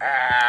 And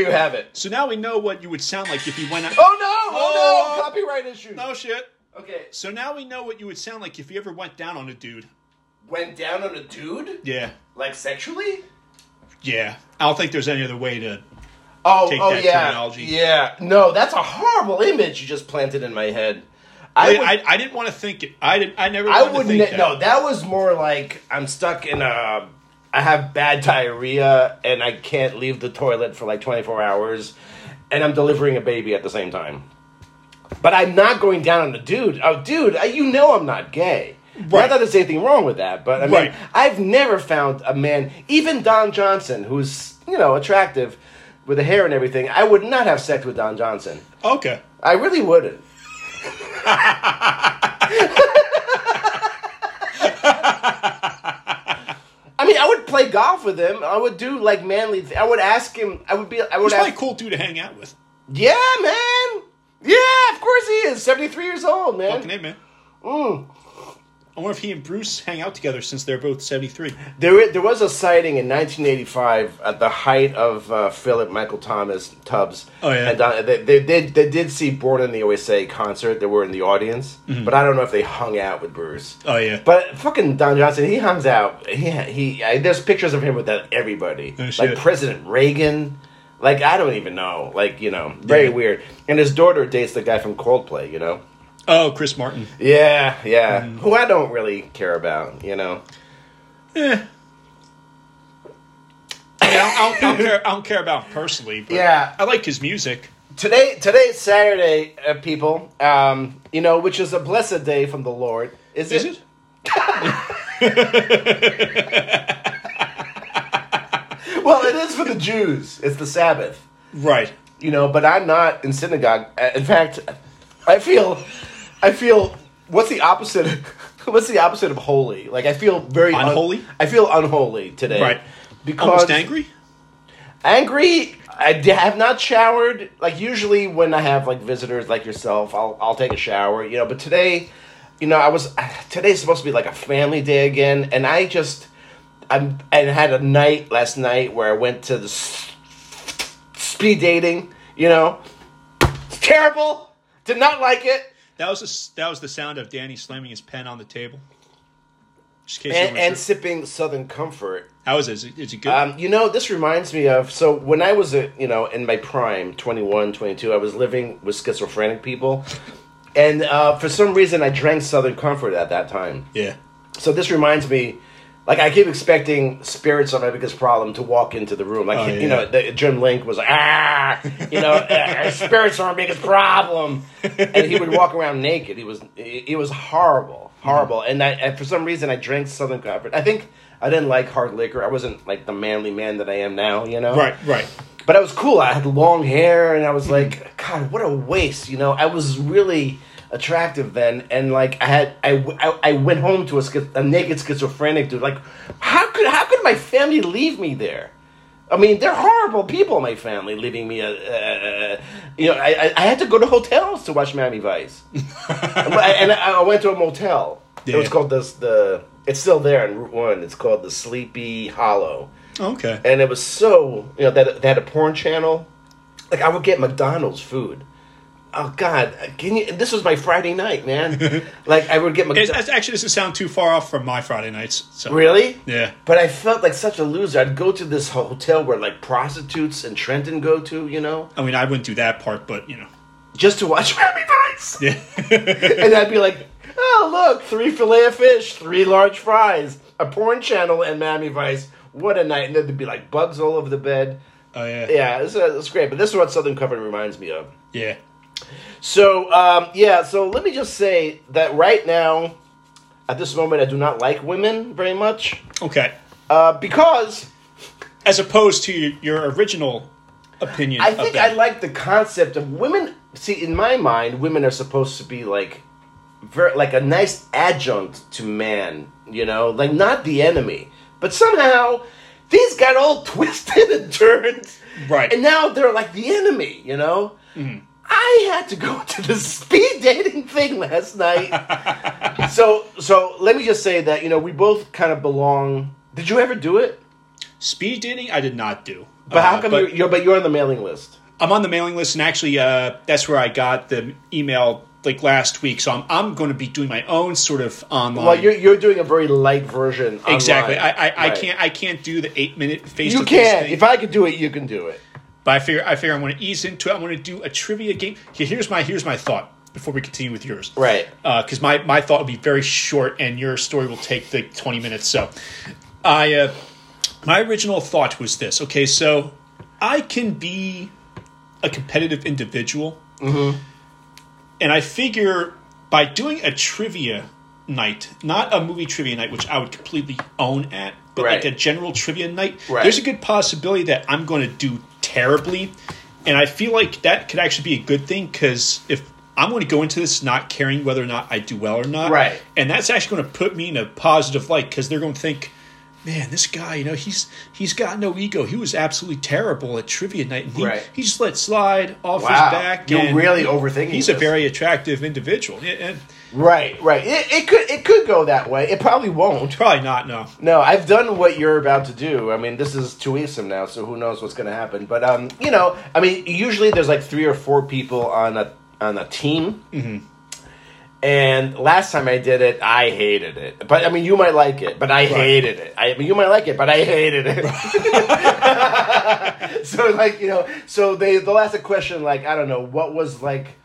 there you have it. So now we know what you would sound like if you went out. Oh no! Oh, Oh. no! Copyright issue. No shit. Okay. So now we know what you would sound like if you ever went down on a dude. Went down on a dude? Yeah. Like sexually? Yeah. I don't think there's any other way to. Oh, Take oh that yeah, terminology. yeah. No, that's a horrible image you just planted in my head. I I, would, I, I didn't want to think it. I didn't. I never. I wouldn't. think that. No, that was more like I'm stuck in a. I have bad diarrhea and I can't leave the toilet for like 24 hours, and I'm delivering a baby at the same time. But I'm not going down on the dude. Oh, dude, uh, you know I'm not gay. Not Right. that there's anything wrong with that, but I mean, Right. I've never found a man, even Don Johnson, who's you know attractive, with the hair and everything. I would not have sex with Don Johnson. Okay. I really wouldn't. I mean, I would play golf with him. I would do like manly. Th- I would ask him. I would be. I would He's probably a cool dude to hang out with. Yeah, man. Yeah, of course he is. Seventy three years old, man. Fucking A, man. Mm. I wonder if he and Bruce hang out together since they're both 73. There, there was a sighting in 1985 at the height of uh, Philip Michael Thomas Tubbs. Oh, yeah. and uh, they, they did they did see Born in the USA concert. They were in the audience, but I don't know if they hung out with Bruce. Mm-hmm. Oh, yeah. But fucking Don Johnson, he hangs out. He he. I, there's pictures of him with everybody, Oh, like. President Reagan. Like I don't even know. Like you know, very Yeah. weird. And his daughter dates the guy from Coldplay. You know. Oh, Chris Martin. Yeah, yeah. Mm-hmm. Who I don't really care about. You know. Eh. I, mean, I, don't, I, don't, care, I don't care about him personally, but Yeah. I like his music. Today, today's Saturday, uh, people. Um, you know, which is a blessed day from the Lord. Is, Is it? it? Well, it is for the Jews. It's the Sabbath. Right. You know, but I'm not in synagogue. Uh, In fact, I feel, I feel. What's the opposite? What's the opposite of holy? Like I feel very un- Unholy? I feel unholy today. Right. Because Almost angry? angry i d- have not showered like usually when i have like visitors like yourself i'll i'll take a shower you know but today you know i was today's supposed to be like a family day again and i just i'm and had a night last night where i went to the speed dating you know it's terrible did not like it That was, the, that was the sound of Danny slamming his pen on the table. Just in case and, and sipping southern comfort How is it? Is it, is it good? Um, you know, this reminds me of so when I was, a, you know, in my prime, 21, 22, I was living with schizophrenic people. And uh, for some reason, I drank Southern Comfort at that time. yeah. So this reminds me, like, I keep expecting spirits of my biggest problem to walk into the room. Like, Oh, you yeah. know, the, Jim Link was like, ah, you know, uh, spirits are our biggest problem. And he would walk around naked. He was, it was horrible, horrible. And, I, and for some reason, I drank Southern Comfort. I think I didn't like hard liquor. I wasn't like the manly man that I am now, you know? Right, right. But I was cool. I had long hair, and I was like, God, what a waste. You know, I was really attractive then, and like I had, I, I, I went home to a, a naked schizophrenic dude. Like, how could how could my family leave me there? I mean, they're horrible people. My family leaving me. A, uh, you know, I, I had to go to hotels to watch Miami Vice, and I, I went to a motel. Yeah. It was called this the. It's still there in Route One. It's called the Sleepy Hollow Okay. and it was so you know that they had a porn channel. Like I would get McDonald's food. Oh God, can you? This was my Friday night, man. like I would get McDonald's. it actually doesn't sound too far off from my Friday nights. So. Really? Yeah. But I felt like such a loser. I'd go to this hotel where like prostitutes and Trenton go to, you know, I mean, I wouldn't do that part, but, you know. just to watch Miami Vice. Yeah. and I'd be like, oh look, three fillet of fish, three large fries, a porn channel, and Miami Vice. What a night! And there'd be like bugs all over the bed. Oh yeah. Yeah, it's, it's great. But this is what Southern Comfort reminds me of. Yeah. So um, yeah, so let me just say that right now, at this moment, I do not like women very much Okay. uh, because As opposed to your, your original opinion. I of think. I like the concept of women. See, in my mind, women are supposed to be like, very like a nice adjunct to man. You know, like not the enemy, but somehow these got all twisted and turned, Right. And now they're like the enemy. You know. I had to go to the speed dating thing last night. so, so let me just say that you know we both kind of belong. Did you ever do it? Speed dating, I did not do. But how Uh, come but you're, you're? But you're on the mailing list. I'm on the mailing list, and actually, uh, that's where I got the email like last week. So I'm I'm going to be doing my own sort of online. Well, you're you're doing a very light version. exactly. online. I I, I Right. can't I can't do the eight minute face. You can. If I could do it, you can do it. But I figure I figure I'm going to ease into it. I'm going to do a trivia game. Here, here's my here's my thought before we continue with yours. Right. Because my my thought will be very short, and your story will take the 20 minutes. So, I uh, my original thought was this. Okay, so I can be a competitive individual, and I figure by doing a trivia night, not a movie trivia night, which I would completely own at, but like a general trivia night, Right. there's a good possibility that I'm going to do terribly. And I feel like that could actually be a good thing because if I'm going to go into this not caring whether or not I do well or not, Right. and that's actually going to put me in a positive light because they're going to think, man, this guy, you know, he's he's got no ego. He was absolutely terrible at trivia night, and he, Right. he just let slide off Wow. his back. You're really overthinking He's a very attractive individual. Yeah, and Right. Right. It, it could it could go that way. It probably won't. probably not. No. No, I've done what you're about to do. I mean, this is two weeks from now, so who knows what's going to happen? But um, you know, I mean, usually there's like three or four people on a on a team. Mm-hmm. And last time I did it, I hated it. But I mean, you might like it, but I hated it. I mean, you might like it, but I hated it. so like you know, so they they'll ask a question like I don't know what was like,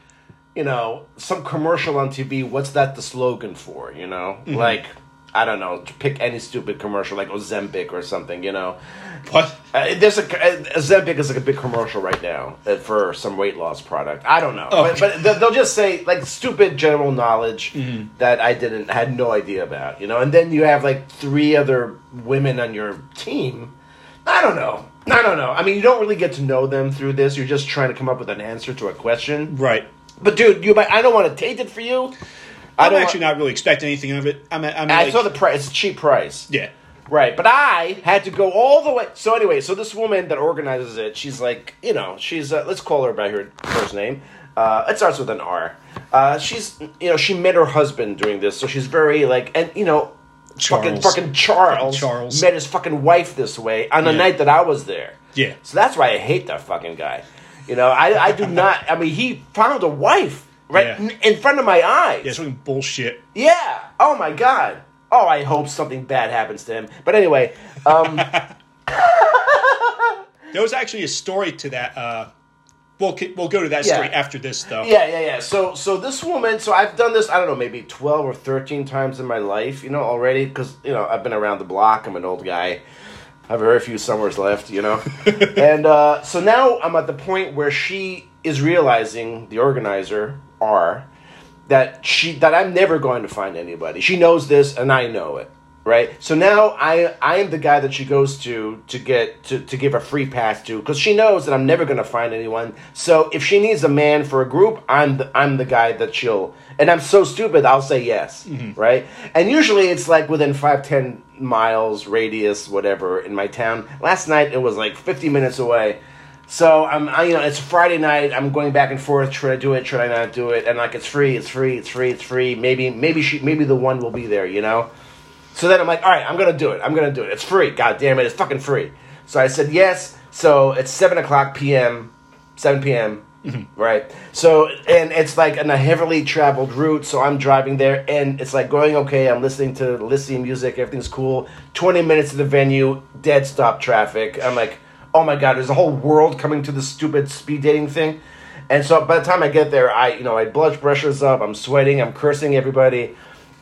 you know, some commercial on TV. What's that the slogan for? You know, like I don't know, pick any stupid commercial like Ozempic or something. You know, What? uh, there's a uh, Ozempic is like a big commercial right now uh, for some weight loss product. I don't know, but, but they- they'll just say like stupid general knowledge that I didn't had no idea about, you know. And then you have like three other women on your team. I don't know. I don't know. I mean, you don't really get to know them through this. You're just trying to come up with an answer to a question. Right. But dude, you might, I don't want to take it for you. I I'm don't actually wa- not really expecting anything of it. I'm. I'm I like, saw the price. It's a cheap price. yeah. Right, but I had to go all the way. So anyway, so this woman that organizes it, she's like, you know, she's uh, let's call her by her first name. Uh, it starts with an R. Uh, she's, you know, she met her husband doing this, so she's very like, and you know, fucking Charles. fucking Charles, Fucking Charles. met his fucking wife this way on the Yeah. night that I was there. Yeah. So that's why I hate that fucking guy. You know, I I do not. I mean, he found a wife right Yeah. in- in front of my eyes. Yeah. Something bullshit. Yeah. Oh my god. Oh, I hope something bad happens to him. But anyway, um, There was actually a story to that. Uh, we'll we'll go to that Yeah. story after this, though. yeah, yeah, yeah. So, so this woman. So I've done this. I don't know, maybe twelve or thirteen times in my life. You know, already because you know I've been around the block. I'm an old guy. I have very few summers left. You know, and uh, so now I'm at the point where she is realizing the organizer R that she that I'm never going to find anybody. She knows this, and I know it. Right. So now I I am the guy that she goes to to get to, to give a free pass to because she knows that I'm never going to find anyone. So if she needs a man for a group, I'm the, I'm the guy that she'll. And I'm so stupid, I'll say yes. Mm-hmm. Right. And usually it's like within five ten miles radius, whatever, in my town. Last night it was like 50 minutes away. So I'm, I, you know, it's Friday night. I'm going back and forth. Should I do it? Should I not do it? And like, it's free. It's free. It's free. It's free. Maybe, maybe she, maybe the one will be there. You know. So then I'm like, all right, I'm gonna do it. I'm gonna do it. It's free. God damn it, it's fucking free. So I said yes. So it's seven o'clock p.m., seven p.m. Mm-hmm. Right. So and it's like on a heavily traveled route. So I'm driving there, and it's like going okay. I'm listening to listening music. Everything's cool. Twenty minutes to the venue, dead stop traffic. I'm like, oh my god, there's a whole world coming to this stupid speed dating thing. And so by the time I get there, I you know my blood pressure's up. I'm sweating. I'm cursing everybody.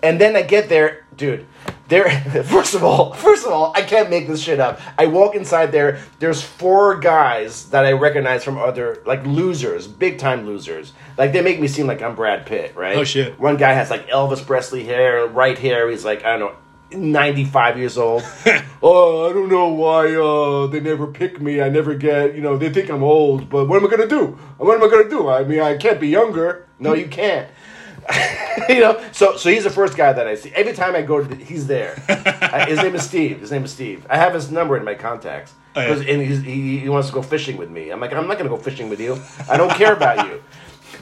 And then I get there, dude. There, first of all, first of all, I can't make this shit up. I walk inside there. There's four guys that I recognize from other like losers, big time losers. Like they make me seem like I'm Brad Pitt, right? Oh, shit. One guy has like Elvis Presley hair, right hair. He's like I don't know. 95 years old. oh, I don't know why uh, they never pick me. I never get, you know, they think I'm old, but what am I going to do? What am I going to do? I mean, I can't be younger. No, you can't. you know, so so he's the first guy that I see. Every time I go, to the, he's there. Uh, his name is Steve. His name is Steve. I have his number in my contacts. Oh, yeah. and he, he wants to go fishing with me. I'm like, I'm not going to go fishing with you. I don't care about you.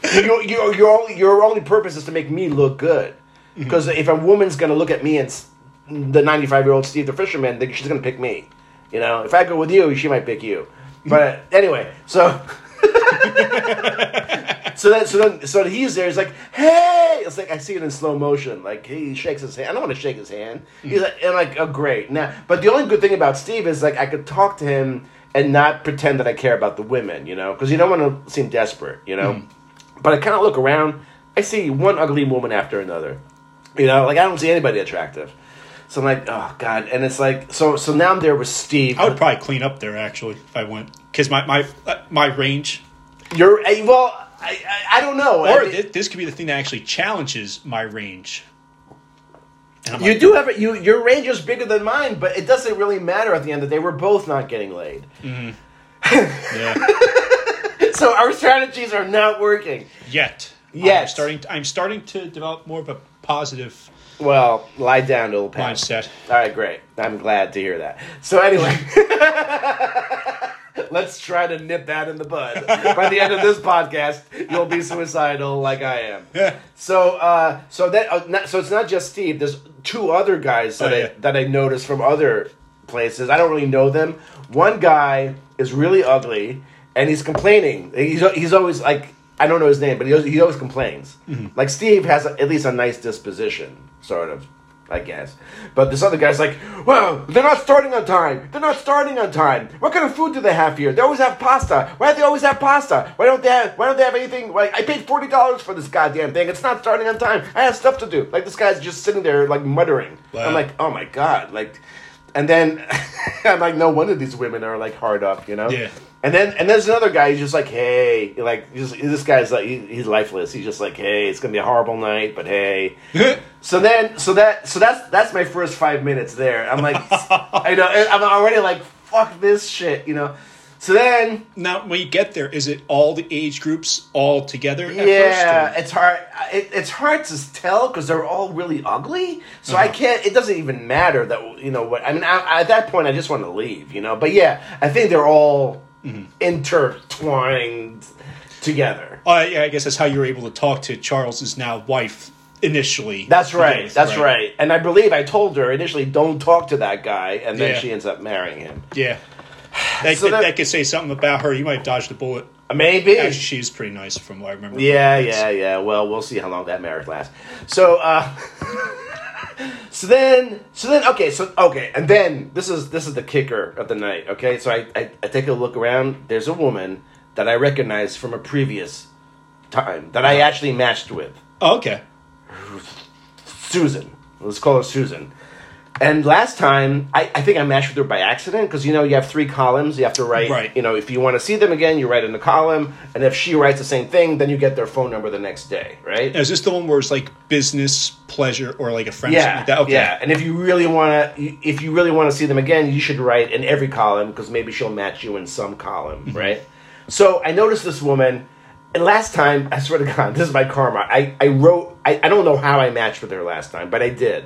Your, your, your, only, your only purpose is to make me look good. Mm-hmm. Because if a woman's going to look at me and the 95 year old Steve the fisherman, then she's going to pick me. You know, if I go with you, she might pick you. But anyway, so. so then, so then, so he's there. He's like, "Hey!" It's like I see it in slow motion. Like he shakes his hand. I don't want to shake his hand. He's like, and like, "Oh, great!" Now, but the only good thing about Steve is like I could talk to him and not pretend that I care about the women, you know, because you don't want to seem desperate, you know. But I kind of look around. I see one ugly woman after another. You know, like I don't see anybody attractive. So I'm like, oh god, and it's like, so so now I'm there with Steve. I would probably clean up there actually if I went because my my uh, my range. You're eh, well, I, I I don't know. Or mean- thi- this could be the thing that actually challenges my range. You like, do have it. You your range is bigger than mine, but it doesn't really matter at the end of the day. We're both not getting laid, yeah. so our strategies are not working. Yet. Yet. I'm starting. I'm starting to develop more of a positive Well, lie down, little pal. mindset. All right, great. I'm glad to hear that. So anyway, let's try to nip that in the bud. By the end of this podcast, you'll be suicidal like I am. So, uh, so that, uh, not, so it's not just Steve. There's two other guys that Oh, I that I noticed from other places. I don't really know them. One guy is really ugly, and he's complaining. He's he's always like. I don't know his name, but he always, he always complains. Mm-hmm. Like Steve has a, at least a nice disposition, sort of. I guess. But this other guy's like, well, they're not starting on time. They're not starting on time. What kind of food do they have here? They always have pasta. Why do they always have pasta? Why don't they have, why don't they have anything? Like, I paid $40 for this goddamn thing. It's not starting on time. I have stuff to do. Like, this guy's just sitting there, like, muttering. Wow. I'm like, oh my God. Like, and then I'm like, no wonder these women are, like, hard up, you know? Yeah. And then and there's another guy. He's just like, hey, like just, this guy's like he, he's lifeless. He's just like, hey, it's gonna be a horrible night, but hey. so then, so that so that's that's my first five minutes there. I'm like, I know, I'm already like, fuck this shit, you know. So then, Now, when you get there, is it all the age groups all together? At yeah, First, it's hard. It, it's hard to tell because they're all really ugly. So I Uh-huh. can't. It doesn't even matter that you know what. I mean, I, at that point, I just want to leave, you know. But yeah, I think they're all Mm-hmm. intertwined together. Uh, yeah, I guess that's how you were able to talk to Charles's now wife initially. That's right. with, That's right. And I believe I told her initially, don't talk to that guy, and then Yeah. she ends up marrying him. Yeah. That, So that, that- that could say something about her. You might have dodged a bullet. Maybe. Actually, she's pretty nice from what I remember. Yeah, yeah, yeah. Well, we'll see how long that marriage lasts. So, uh, so then, so then, okay, so okay, and then this is this is the kicker of the night. Okay, so I I, I take a look around. There's a woman that I recognize from a previous time that I actually matched with. Oh, okay. Susan. Let's call her Susan. And last time, I, I think I matched with her by accident because you know you have three columns. You have to write. Right. You know, if you want to see them again, you write in the column, and if she writes the same thing, then you get their phone number the next day, right? Is this the one where it's like business, pleasure, or like a friend? Yeah, like that? Okay. yeah. And if you really want to, if you really want to see them again, you should write in every column because maybe she'll match you in some column, Mm-hmm. right? So I noticed this woman, and last time I swear to God, this is my karma. I I wrote. I, I don't know how I matched with her last time, but I did.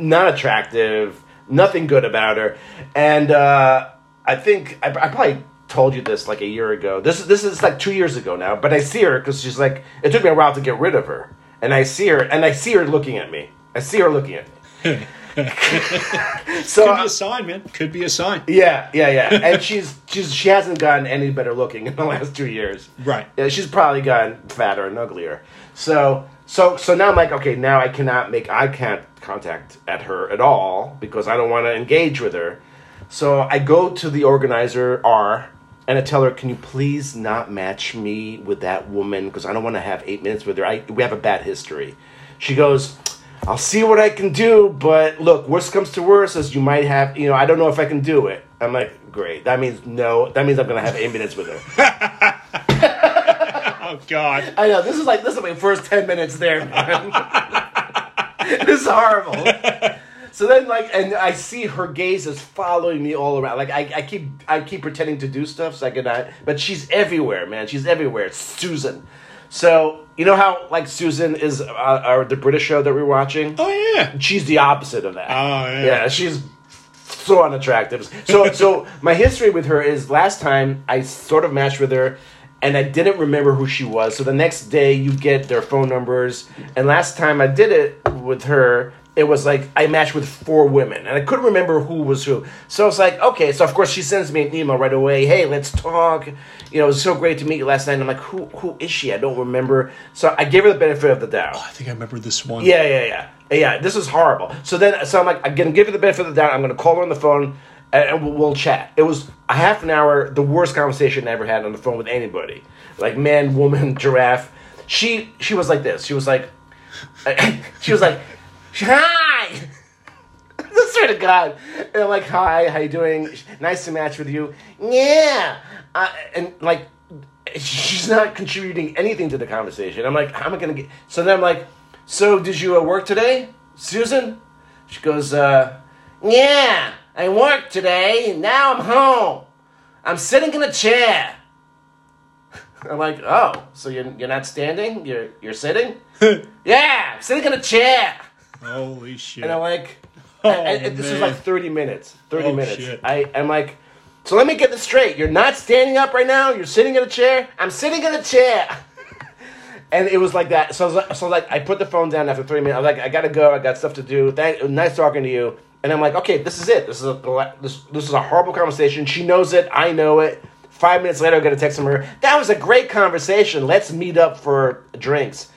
Not attractive, nothing good about her, and uh, I think I, I probably told you this like a year ago. This is this is like two years ago now, but I see her because she's like. It took me a while to get rid of her, and I see her, and I see her looking at me. I see her looking at me. so Could be uh, a sign, man. Could be a sign. yeah, yeah, yeah, and she's she's she hasn't gotten any better looking in the last two years. Right. Yeah, she's probably gotten fatter and uglier. So so so now I'm like, okay, now I cannot make eye con- contact at her at all because I don't want to engage with her. So I go to the organizer R and I tell her, can you please not match me with that woman because I don't want to have eight minutes with her. I we have a bad history. She goes, I'll see what I can do, but look, worst comes to worst, as you might have, you know, I don't know if I can do it. I'm like, great. That means no. That means I'm gonna have eight minutes with her. Oh God. I know this is like this is my first ten minutes there, man. this is horrible. So then, like, and I see her gaze is following me all around. Like, I, I keep, I keep pretending to do stuff so I can not, but she's everywhere, man. She's everywhere. It's Susan. So you know how like Susan is uh, uh, the British show that we're watching. Oh yeah. She's the opposite of that. Oh, yeah. Yeah, she's so unattractive. So so my history with her is last time I sort of matched with her and I didn't remember who she was. So the next day you get their phone numbers and last time I did it with her it was like I matched with four women and I couldn't remember who was who. So I was like, okay, so of course she sends me an email right away. Hey, let's talk. You know, it was so great to meet you last night. And I'm like, who who is she? I don't remember. So I gave her the benefit of the doubt. Oh, I think I remember this one. Yeah, yeah, yeah. Yeah, this is horrible. So then, so I'm like, I'm gonna give her the benefit of the doubt. I'm gonna call her on the phone, and, we'll chat. It was a half an hour, the worst conversation I ever had on the phone with anybody. Like man, woman, giraffe. She she was like this. She was like, she was like, hi. I swear to God. And I'm like, hi, how you doing? Nice to match with you. Yeah. Uh, and like, she's not contributing anything to the conversation. I'm like, how am I gonna get? So then I'm like, so did you uh, work today, Susan? She goes, uh, yeah, I worked today. and Now I'm home. I'm sitting in a chair. I'm like, oh, so you're, you're not standing? You're you're sitting? yeah, I'm sitting in a chair. Holy shit. And I'm like, Oh, and- and this is like 30 minutes. 30 Oh, minutes. shit. I, I'm like, so let me get this straight. You're not standing up right now. You're sitting in a chair. I'm sitting in a chair. and it was like that. So I was like, so like, I put the phone down after three minutes. I was like, I gotta go. I got stuff to do. Thank, nice talking to you. And I'm like, okay, this is it. This is a this, this is a horrible conversation. She knows it. I know it. Five minutes later, I get a text from her. That was a great conversation. Let's meet up for drinks.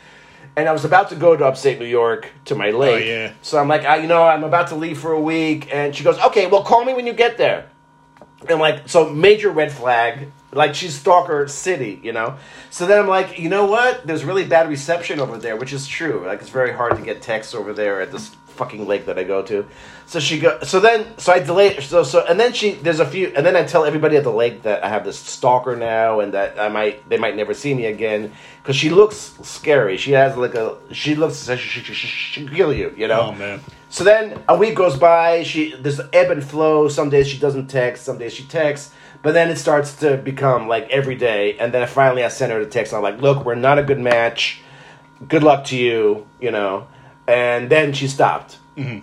And I was about to go to upstate New York to my oh, lake. Oh, yeah. So I'm like, I, you know, I'm about to leave for a week. And she goes, okay, well, call me when you get there. And like, so major red flag. Like she's stalker city, you know. So then I'm like, you know what? There's really bad reception over there, which is true. Like it's very hard to get texts over there at this fucking lake that I go to. So she go. So then, so I delay. So so and then she. There's a few, and then I tell everybody at the lake that I have this stalker now, and that I might they might never see me again because she looks scary. She has like a. She looks. She, she, she, she, she'll kill you, you know. Oh man. So then a week goes by. She there's ebb and flow. Some days she doesn't text. Some days she texts. But then it starts to become like every day. And then finally, I sent her a text. I'm like, "Look, we're not a good match. Good luck to you." You know. And then she stopped.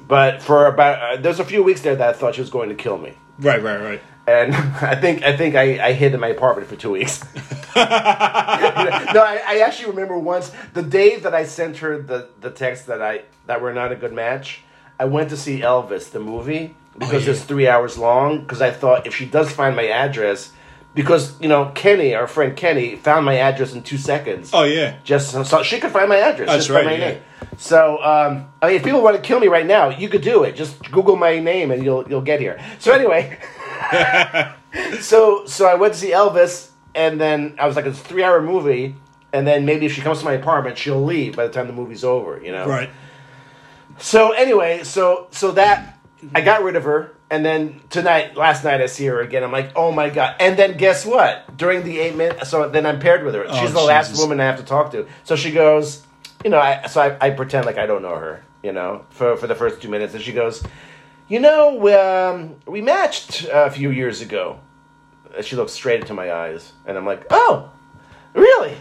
But for about uh, there's a few weeks there that I thought she was going to kill me. Right, right, right. And I think I think I, I hid in my apartment for two weeks. no, I, I actually remember once the day that I sent her the, the text that I that we're not a good match. I went to see Elvis the movie because yeah. it's three hours long. Because I thought if she does find my address, because you know Kenny, our friend Kenny, found my address in two seconds. Oh yeah. Just so, she could find my address. That's right, my yeah. name. So um, I mean, if people want to kill me right now, you could do it. Just Google my name and you'll you'll get here. So anyway, so so I went to see Elvis, and then I was like, it's a three hour movie, and then maybe if she comes to my apartment, she'll leave by the time the movie's over. You know. Right. So anyway, so so that I got rid of her, and then tonight, last night, I see her again. I'm like, oh my god! And then guess what? During the eight minutes, so then I'm paired with her. Oh, She's the last woman I have to talk to. So she goes, you know, I so I, I pretend like I don't know her, you know, for for the first two minutes, and she goes, you know, um, we matched a few years ago. She looks straight into my eyes, and I'm like, oh, really?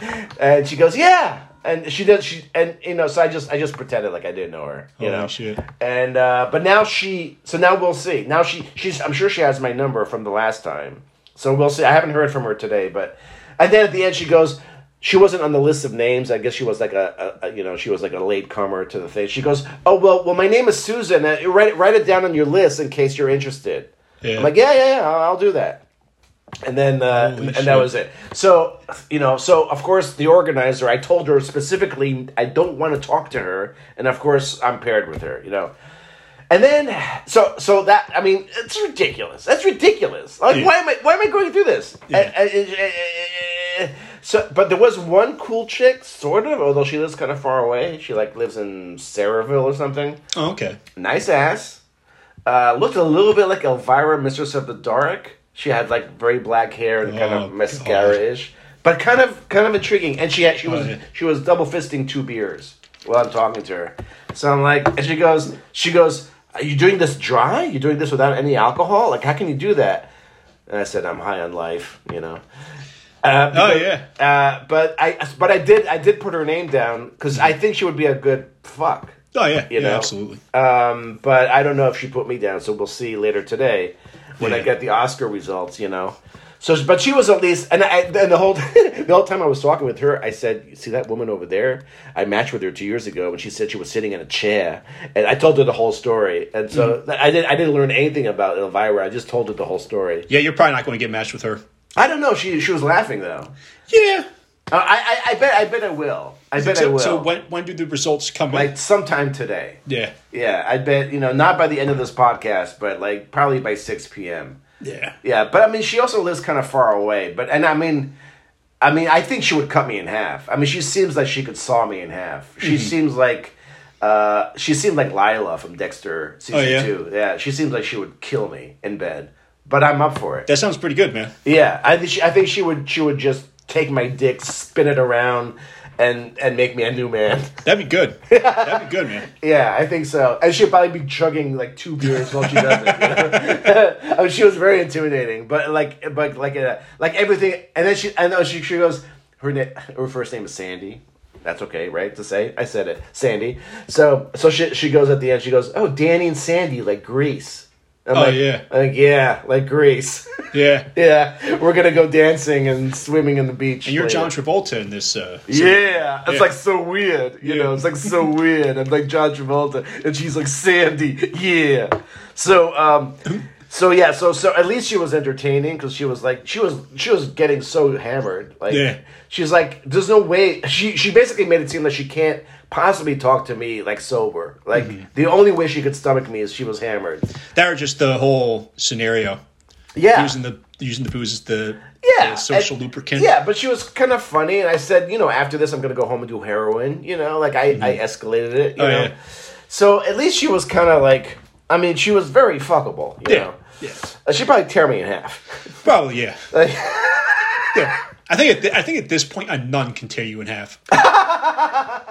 and she goes, yeah. And she does. She and you know, so I just I just pretended like I didn't know her. You Holy know. shit. And uh, but now she. So now we'll see. Now she she's. I'm sure she has my number from the last time. So we'll see. I haven't heard from her today, but and then at the end she goes. She wasn't on the list of names. I guess she was like a, a, a you know she was like a late comer to the thing. She goes, oh well, well my name is Susan. Uh, write it write it down on your list in case you're interested. Yeah. I'm like yeah yeah yeah I'll, I'll do that. And then uh, Holy and that was it. So you know, so of course the organizer, I told her specifically I don't want to talk to her, and of course I'm paired with her. You know, and then so so that I mean it's ridiculous. That's ridiculous. Like Yeah. why am I why am I going through this? Yeah. Uh, uh, uh, So, but there was one cool chick, sort of, although she lives kind of far away. She like lives in Sayreville or something. Oh, okay. Nice ass. Uh, looked a little bit like Elvira, Mistress of the Dark. She had like very black hair and kind Oh, of mascara ish, but kind of kind of intriguing. And she had, she was Oh, yeah. she was double fisting two beers while I'm talking to her. So I'm like, and she goes, she goes, "Are you doing this dry? You doing this without any alcohol? Like, how can you do that?" And I said, "I'm high on life, you know." Uh, Oh, because- yeah. Uh, but I but I did I did put her name down because I think she would be a good fuck. Oh yeah, You yeah, know? absolutely. Um, but I don't know if she put me down, so we'll see later today when I get the Oscar results. You know, so but she was at least, and I and the whole the whole time I was talking with her, I said, "You see that woman over there? I matched with her two years ago, and she said she was sitting in a chair, and I told her the whole story, and so Mm-hmm. I didn't I didn't learn anything about Elvira. I just told her the whole story. Yeah, you're probably not going to get matched with her. I don't know. She she was laughing though. Yeah. Uh, I, I I bet I bet I will. I bet I So, will. so when when do the results come like in? sometime today. Yeah. Yeah, I bet you know not by the end of this podcast, but like probably by six p.m. Yeah. Yeah, but I mean, she also lives kind of far away. But and I mean, I mean, I think she would cut me in half. I mean, she seems like she could saw me in half. She Mm-hmm. seems like. Uh, she seemed like Lila from Dexter season Oh, yeah? two. Yeah, she seems like she would kill me in bed, but I'm up for it. That sounds pretty good, man. Yeah, I think she, I think she would she would just take my dick, spin it around, and and make me a new man. That'd be good. That'd be good, man. Yeah, I think so. And she'd probably be chugging like two beers while she does it. you know? I mean, she was very intimidating, but like, but like, uh, like everything. And then she, I know she, she goes, her na- her first name is Sandy. That's okay, right? To say, I said it, Sandy. So, so she she goes at the end. She goes, "Oh, Danny and Sandy, like Grease." I'm Oh, like, yeah. I'm like yeah, like Grease. Yeah. yeah, we're gonna go dancing and swimming in the beach. And you're later. John Travolta in this. Uh, Yeah, it's Yeah. like so weird, you Yeah. know. It's like so weird. I'm like John Travolta, and she's like Sandy. Yeah. So, um, so yeah, so so at least she was entertaining because she was like she was she was getting so hammered. Like, Yeah. she's like, there's no way. She she basically made it seem like she can't possibly talk to me like sober. Like Mm-hmm. the only way she could stomach me is she was hammered. that or just the whole scenario. Yeah. Using the using the booze as the, yeah, the social and- lubricant. Yeah, but she was kind of funny, and I said, you know, after this, I'm gonna go home and do heroin. You know, like I, I escalated it. You Oh, know, yeah. so at least she was kind of like, I mean, she was very fuckable. You Yeah. know, Yeah. Uh, she'd probably tear me in half. Probably, yeah. Like, yeah. I think at th- I think at this point a nun can tear you in half.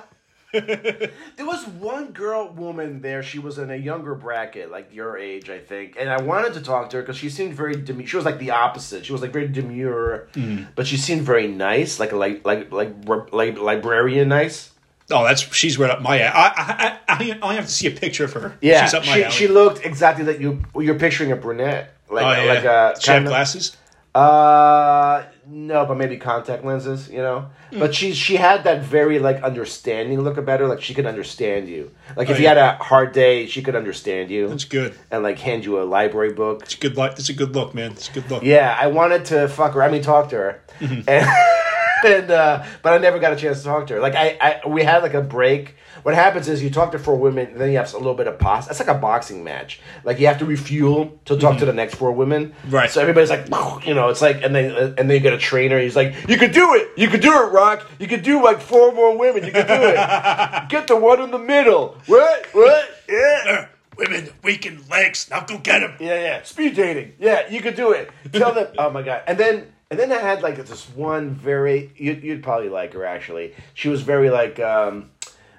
there was one girl, woman there. She was in a younger bracket, like your age, I think. And I wanted to talk to her because she seemed very demure. She was like the opposite. She was like very demure, Mm-hmm. but she seemed very nice, like a like like like like librarian nice. Oh, that's she's right up my. I I, I, I only have to see a picture of her. Yeah, she's up my she, alley. she looked exactly like you. You're picturing a brunette, like oh yeah, like a she had kind of, glasses. Uh, no, but maybe contact lenses. You know, Hmm. but she she had that very like understanding look about her. Like she could understand you. Like if Oh, you had a hard day, she could understand you That's good. and like hand you a library book. It's a good look. It's a good look, man. It's a good look. Yeah, I wanted to fuck her. I mean, talk to her, Mm-hmm. and, and uh, but I never got a chance to talk to her. Like I, I, we had like a break. What happens is you talk to four women, then you have a little bit of pause. It's like a boxing match. Like you have to refuel to talk to the next four women. Mm-hmm. Right. So everybody's like, you know, it's like, and then and then you get a trainer. He's like, you could do it. You could do it, Rock. You could do like four more women. You could do it. get the one in the middle. What? What? Yeah. Women, weakened legs. Now go get him. Yeah, yeah. Speed dating. Yeah, you could do it. Tell them. oh my god. And then and then I had like this one very you, you'd probably like her actually. She was very like um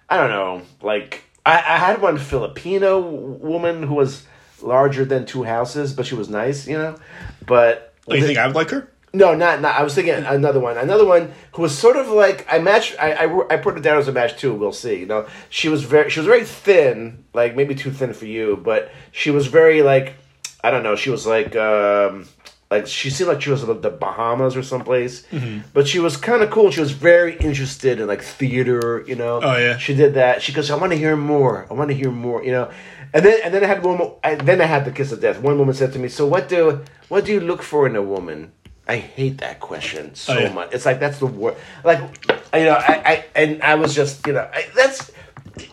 I don't know like I, I had one Filipino woman who was larger than two houses, but she was nice, you know. But Oh, you think I would like her? no, not not. I was thinking another one. Another one who was sort of like I matched. I, I I put it down as a match too. We'll see. You know, she was very she was very thin, like maybe too thin for you, but she was very like I don't know. She was like um like she seemed like she was like the Bahamas or someplace, Mm-hmm. but she was kind of cool. She was very interested in like theater. You know. Oh, yeah. She did that. She goes, I want to hear more. I want to hear more. You know. And then, and then I had one. mo- I, then I had the kiss of death. One woman said to me, "So what do what do you look for in a woman?" I hate that question so Oh, yeah. much. It's like that's the word. Like, you know, I, I and I was just, you know, I, that's,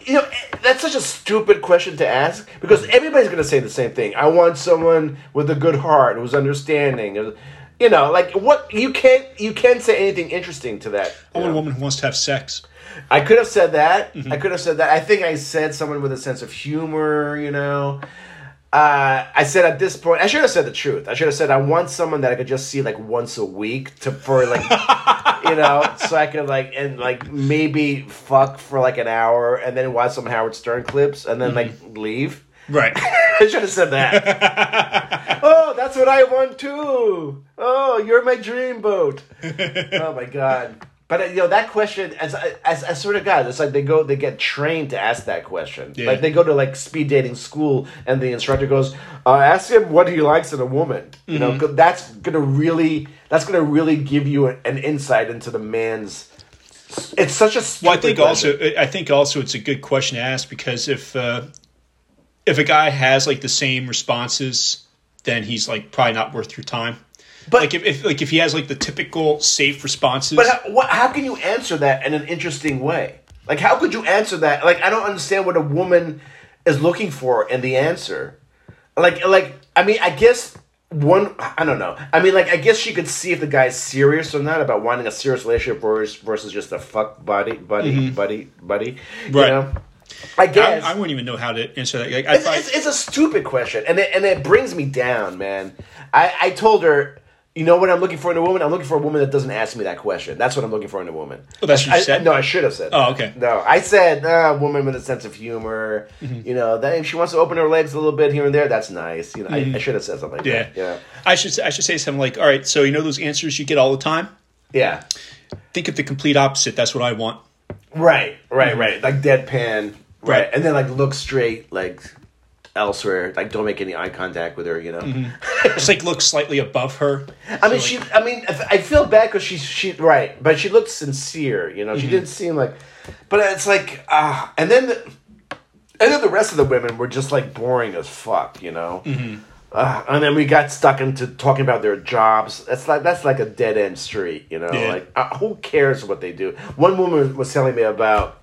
you know, that's such a stupid question to ask because everybody's gonna say the same thing. I want someone with a good heart who's understanding. You know, like what you can't you can't say anything interesting to that. I want a woman who wants to have sex. I could have said that. Mm-hmm. I could have said that. I think I said someone with a sense of humor, you know. Uh, I said at this point, I should have said the truth. I should have said I want someone that I could just see like once a week to for like, you know, so I could like and like maybe fuck for like an hour and then watch some Howard Stern clips and then like leave. Right. I should have said that. oh, that's what I want too. Oh, you're my dream boat. oh my god. But uh, you know that question, as as I swear to God, it's like they go, they get trained to ask that question. Yeah. Like they go to like speed dating school, and the instructor goes, uh, "Ask him what he likes in a woman." You know, that's gonna really, that's gonna really give you an insight into the man's. It's such a. Well, I think question. also, I think also it's a good question to ask because if uh, if a guy has like the same responses, then he's like probably not worth your time. But- like if, if like if he has like the typical safe responses, But how, what, how can you answer that in an interesting way? Like, how could you answer that? Like, I don't understand what a woman is looking for in the answer. Like, like I mean, I guess one. I don't know. I mean, like, I guess she could see if the guy's serious or not about wanting a serious relationship versus versus just a fuck buddy, buddy, mm-hmm. buddy, buddy. You Right. know? I guess. I, I wouldn't even know how to answer that. Like, It's, find, it's, it's a stupid question, and it, and it brings me down, man. I, I told her, you know what I'm looking for in a woman? I'm looking for a woman that doesn't ask me that question. That's what I'm looking for in a woman. Oh, that's what you I- said? No, I should have said. Oh, okay. No, I said uh, woman with a sense of humor. Mm-hmm. You know, that if she wants to open her legs a little bit here and there, that's nice. You know, I, I should have said something like yeah, that. Yeah, I should I should say something like, all right, so you know those answers you get all the time. yeah. Think of the complete opposite. That's what I want. Right, right, right. Like deadpan. Right. Mm-hmm. Right. and then like look straight, like elsewhere. Like don't make any eye contact with her. You know. Mm-hmm. Just like look slightly above her. I mean, she. I mean, I feel bad because she's she right, but she looked sincere. You know, Mm-hmm. she didn't seem like. But it's like, ah, and then, the, and then the rest of the women were just like boring as fuck. You know. Mm-hmm. Uh, and then we got stuck into talking about their jobs. That's like that's like a dead end street, you know. Yeah. Like uh, who cares what they do? One woman was telling me about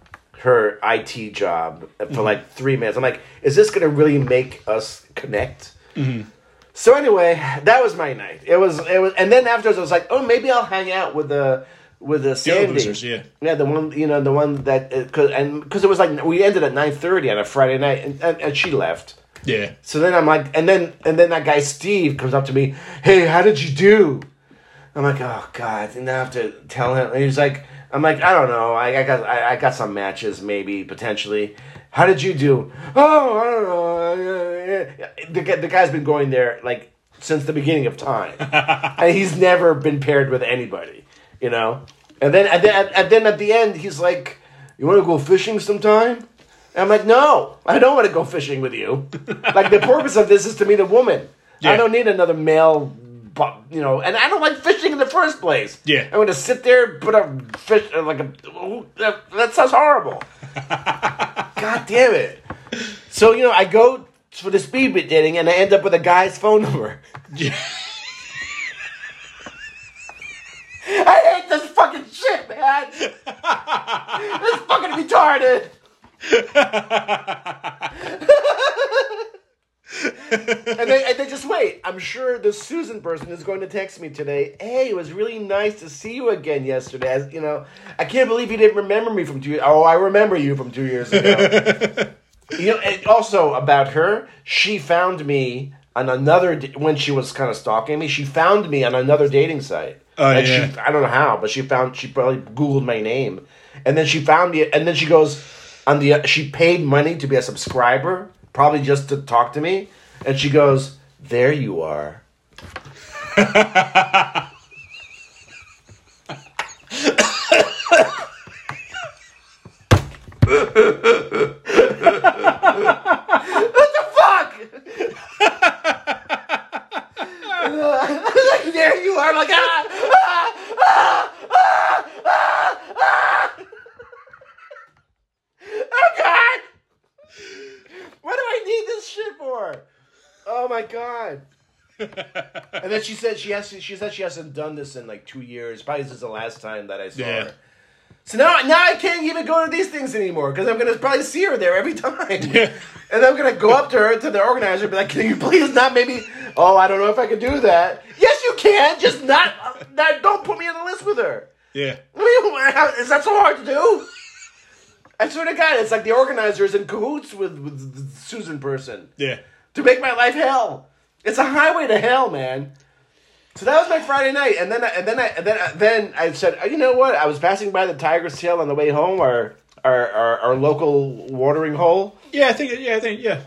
her IT job for Mm-hmm. like three minutes. I'm like, is this gonna really make us connect? Mm-hmm. So anyway, that was my night. It was it was, and then afterwards I was like, oh, maybe I'll hang out with the with the The Sandy. losers, yeah. Yeah, the one you know the one that uh, cause, and because it was like we ended at nine thirty on a Friday night, and, and, and she left. Yeah. So then I'm like, and then and then that guy Steve comes up to me, hey, how did you do? I'm like, oh god, and I have to tell him. And he's like, I'm like, I don't know, I, I got I, I got some matches maybe potentially. How did you do? Oh, I don't know. Uh, the guy- the guy's been going there like since the beginning of time, and he's never been paired with anybody, you know. And then and then and then at the end, he's like, "You want to go fishing sometime?" And I'm like, no, I don't want to go fishing with you. like the purpose of this is to meet a woman. Yeah. I don't need another male, you know. And I don't like fishing in the first place. Yeah. I'm going to sit there, put a fish uh, like a. That, that sounds horrible. God damn it! So you know, I go for the speed bit dating, and I end up with a guy's phone number. Yeah. I hate this fucking shit, man. this fucking retarded. And they, and they just wait. I'm sure the Susan person is going to text me today. Hey, it was really nice to see you again yesterday. As, you know, I can't believe you didn't remember me from two. years. Oh, I remember you from two years ago. you know, and also about her, she found me on another when she was kind of stalking me. She found me on another dating site. Oh, and yeah. She, I don't know how, but she found she probably Googled my name, and then she found me, and then she goes on the. She paid money to be a subscriber, probably just to talk to me, and she goes, "There you are." what the fuck? like there you are, like ah, ah, ah, ah, ah, ah. Oh god! What do I need Oh my god! and then she said she has. She said she hasn't done this in like two years. Probably this is the last time that I saw Yeah. her. So now, now I can't even go to these things anymore because I'm gonna probably see her there every time. Yeah. And I'm gonna go up to her to the organizer and be like, "Can you please not maybe? Oh, I don't know if I can do that. Yes, you you can. Just not, uh, not. Don't put me on the list with her. Yeah. I mean, how, is that so hard to do? I swear to God, it's like the organizers in cahoots with, with Susan person Yeah. to make my life hell. It's a highway to hell, man. So that was my Friday night, and then I, and then I, and then I, then I said, oh, you know what? I was passing by the Tiger's Tail on the way home, our our our, our local watering hole, Yeah, I think. Yeah, I think. Yeah.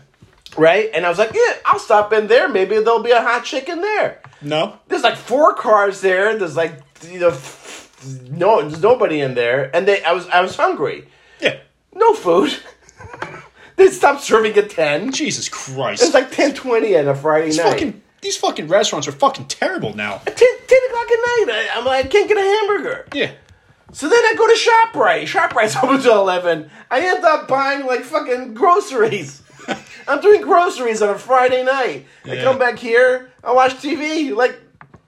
right? And I was like, yeah, I'll stop in there. Maybe there'll be a hot chick in there. No. There's like four cars there. There's like you know, no, there's nobody in there, and they I was I was hungry. Yeah. No food. they stopped serving at ten. Jesus Christ. It's like ten twenty on a Friday These night. fucking these fucking restaurants are fucking terrible now. 10, 10 o'clock at night. I, I'm like, I can't get a hamburger. Yeah. So then I go to ShopRite. ShopRite's open till 11. I end up buying like fucking groceries. I'm doing groceries on a Friday night. I come back here, I watch TV. Like,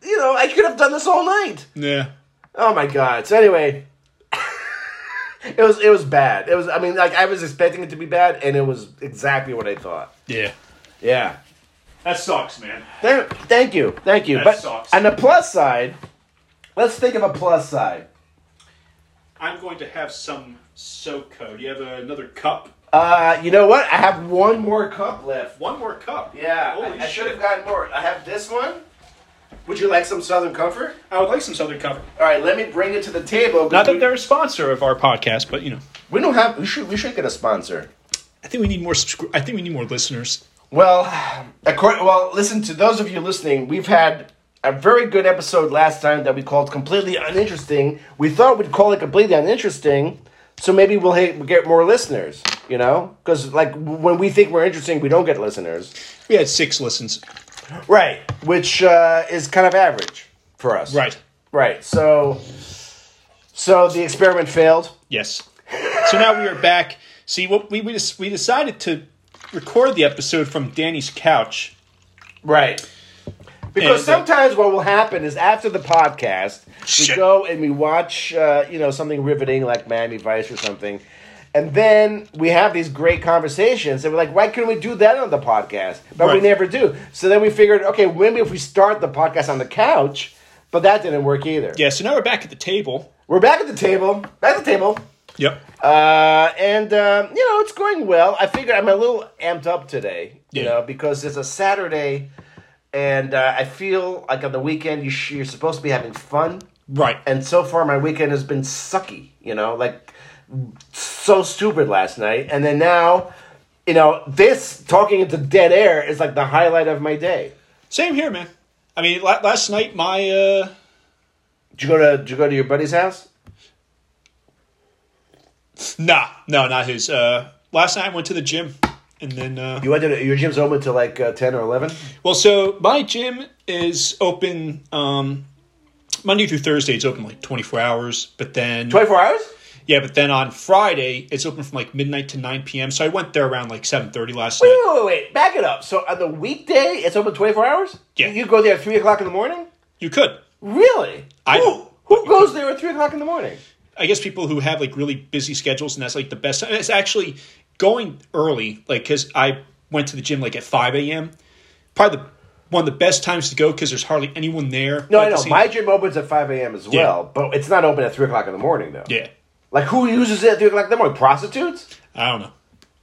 you know, I could have done this all night. Yeah. Oh my god. So anyway, it was it was bad. It was I mean like I was expecting it to be bad and it was exactly what I thought. Yeah. Yeah. That sucks, man. Thank, thank you. Thank you. That but sucks. on the plus side, let's think of a plus side. I'm going to have some SoCo. Do you have another cup? Uh, you know what? I have one more cup left. One more cup. Yeah, Holy I, I should have gotten more. I have this one. Would you like some Southern Comfort? I would like some Southern Comfort. All right, let me bring it to the table. Not We- that they're a sponsor of our podcast, but you know, we don't have. We should. We should get a sponsor. I think we need more. Subscri- I think we need more listeners. Well, according, well, listen to those of you listening. We've had a very good episode last time that we called completely uninteresting. We thought we'd call it completely uninteresting, so maybe we'll get more listeners. You know, because like when we think we're interesting, we don't get listeners. We had six listens. Right, which uh, is kind of average for us. Right. Right. So, so the experiment failed. Yes. So now we are back. See, what we we, des- we decided to record the episode from Danny's couch. Right. Because And, uh, sometimes what will happen is after the podcast, we Shit. go and we watch, uh, you know, something riveting like Miami Vice or something, and then we have these great conversations, and we're like, why couldn't we do that on the podcast? But we never do. So then we figured, okay, maybe if we start the podcast on the couch, but that didn't work either. Yeah. So now we're back at the table. We're back at the table. Back at the table. Yep. Uh, and um, you know it's going well. I figure I'm a little amped up today, you Yeah. know, because it's a Saturday, and uh, I feel like on the weekend you sh- you're supposed to be having fun, Right. and so far my weekend has been sucky, you know, like so stupid last night, and then now, you know, this talking into dead air is like the highlight of my day. Same here, man. I mean, la- last night my uh, Did you go to Did you go to your buddy's house? nah, no, not his. Uh, last night I went to the gym, and then uh, You went to your gym's open till like uh, ten or eleven. well, so my gym is open um, Monday through Thursday. It's open like twenty four hours, but then Twenty four hours. Yeah, but then on Friday it's open from like midnight to nine p.m. So I went there around like seven thirty last Wait, night. wait, wait, wait. Back it up. So on the weekday, it's open 24 hours? Yeah. You go there at 3 o'clock in the morning? You could. Really? I who, Who goes there at 3 o'clock in the morning? I guess people who have like really busy schedules and that's like the best time. It's actually going early, like because I went to the gym like at five a.m. Probably the, one of the best times to go because there's hardly anyone there. No, I the know. My gym opens at 5 a.m. as Yeah. well, but it's not open at 3 o'clock in the morning, though. yeah, Like, who uses it at 3 o'clock in the morning? Prostitutes? I don't know.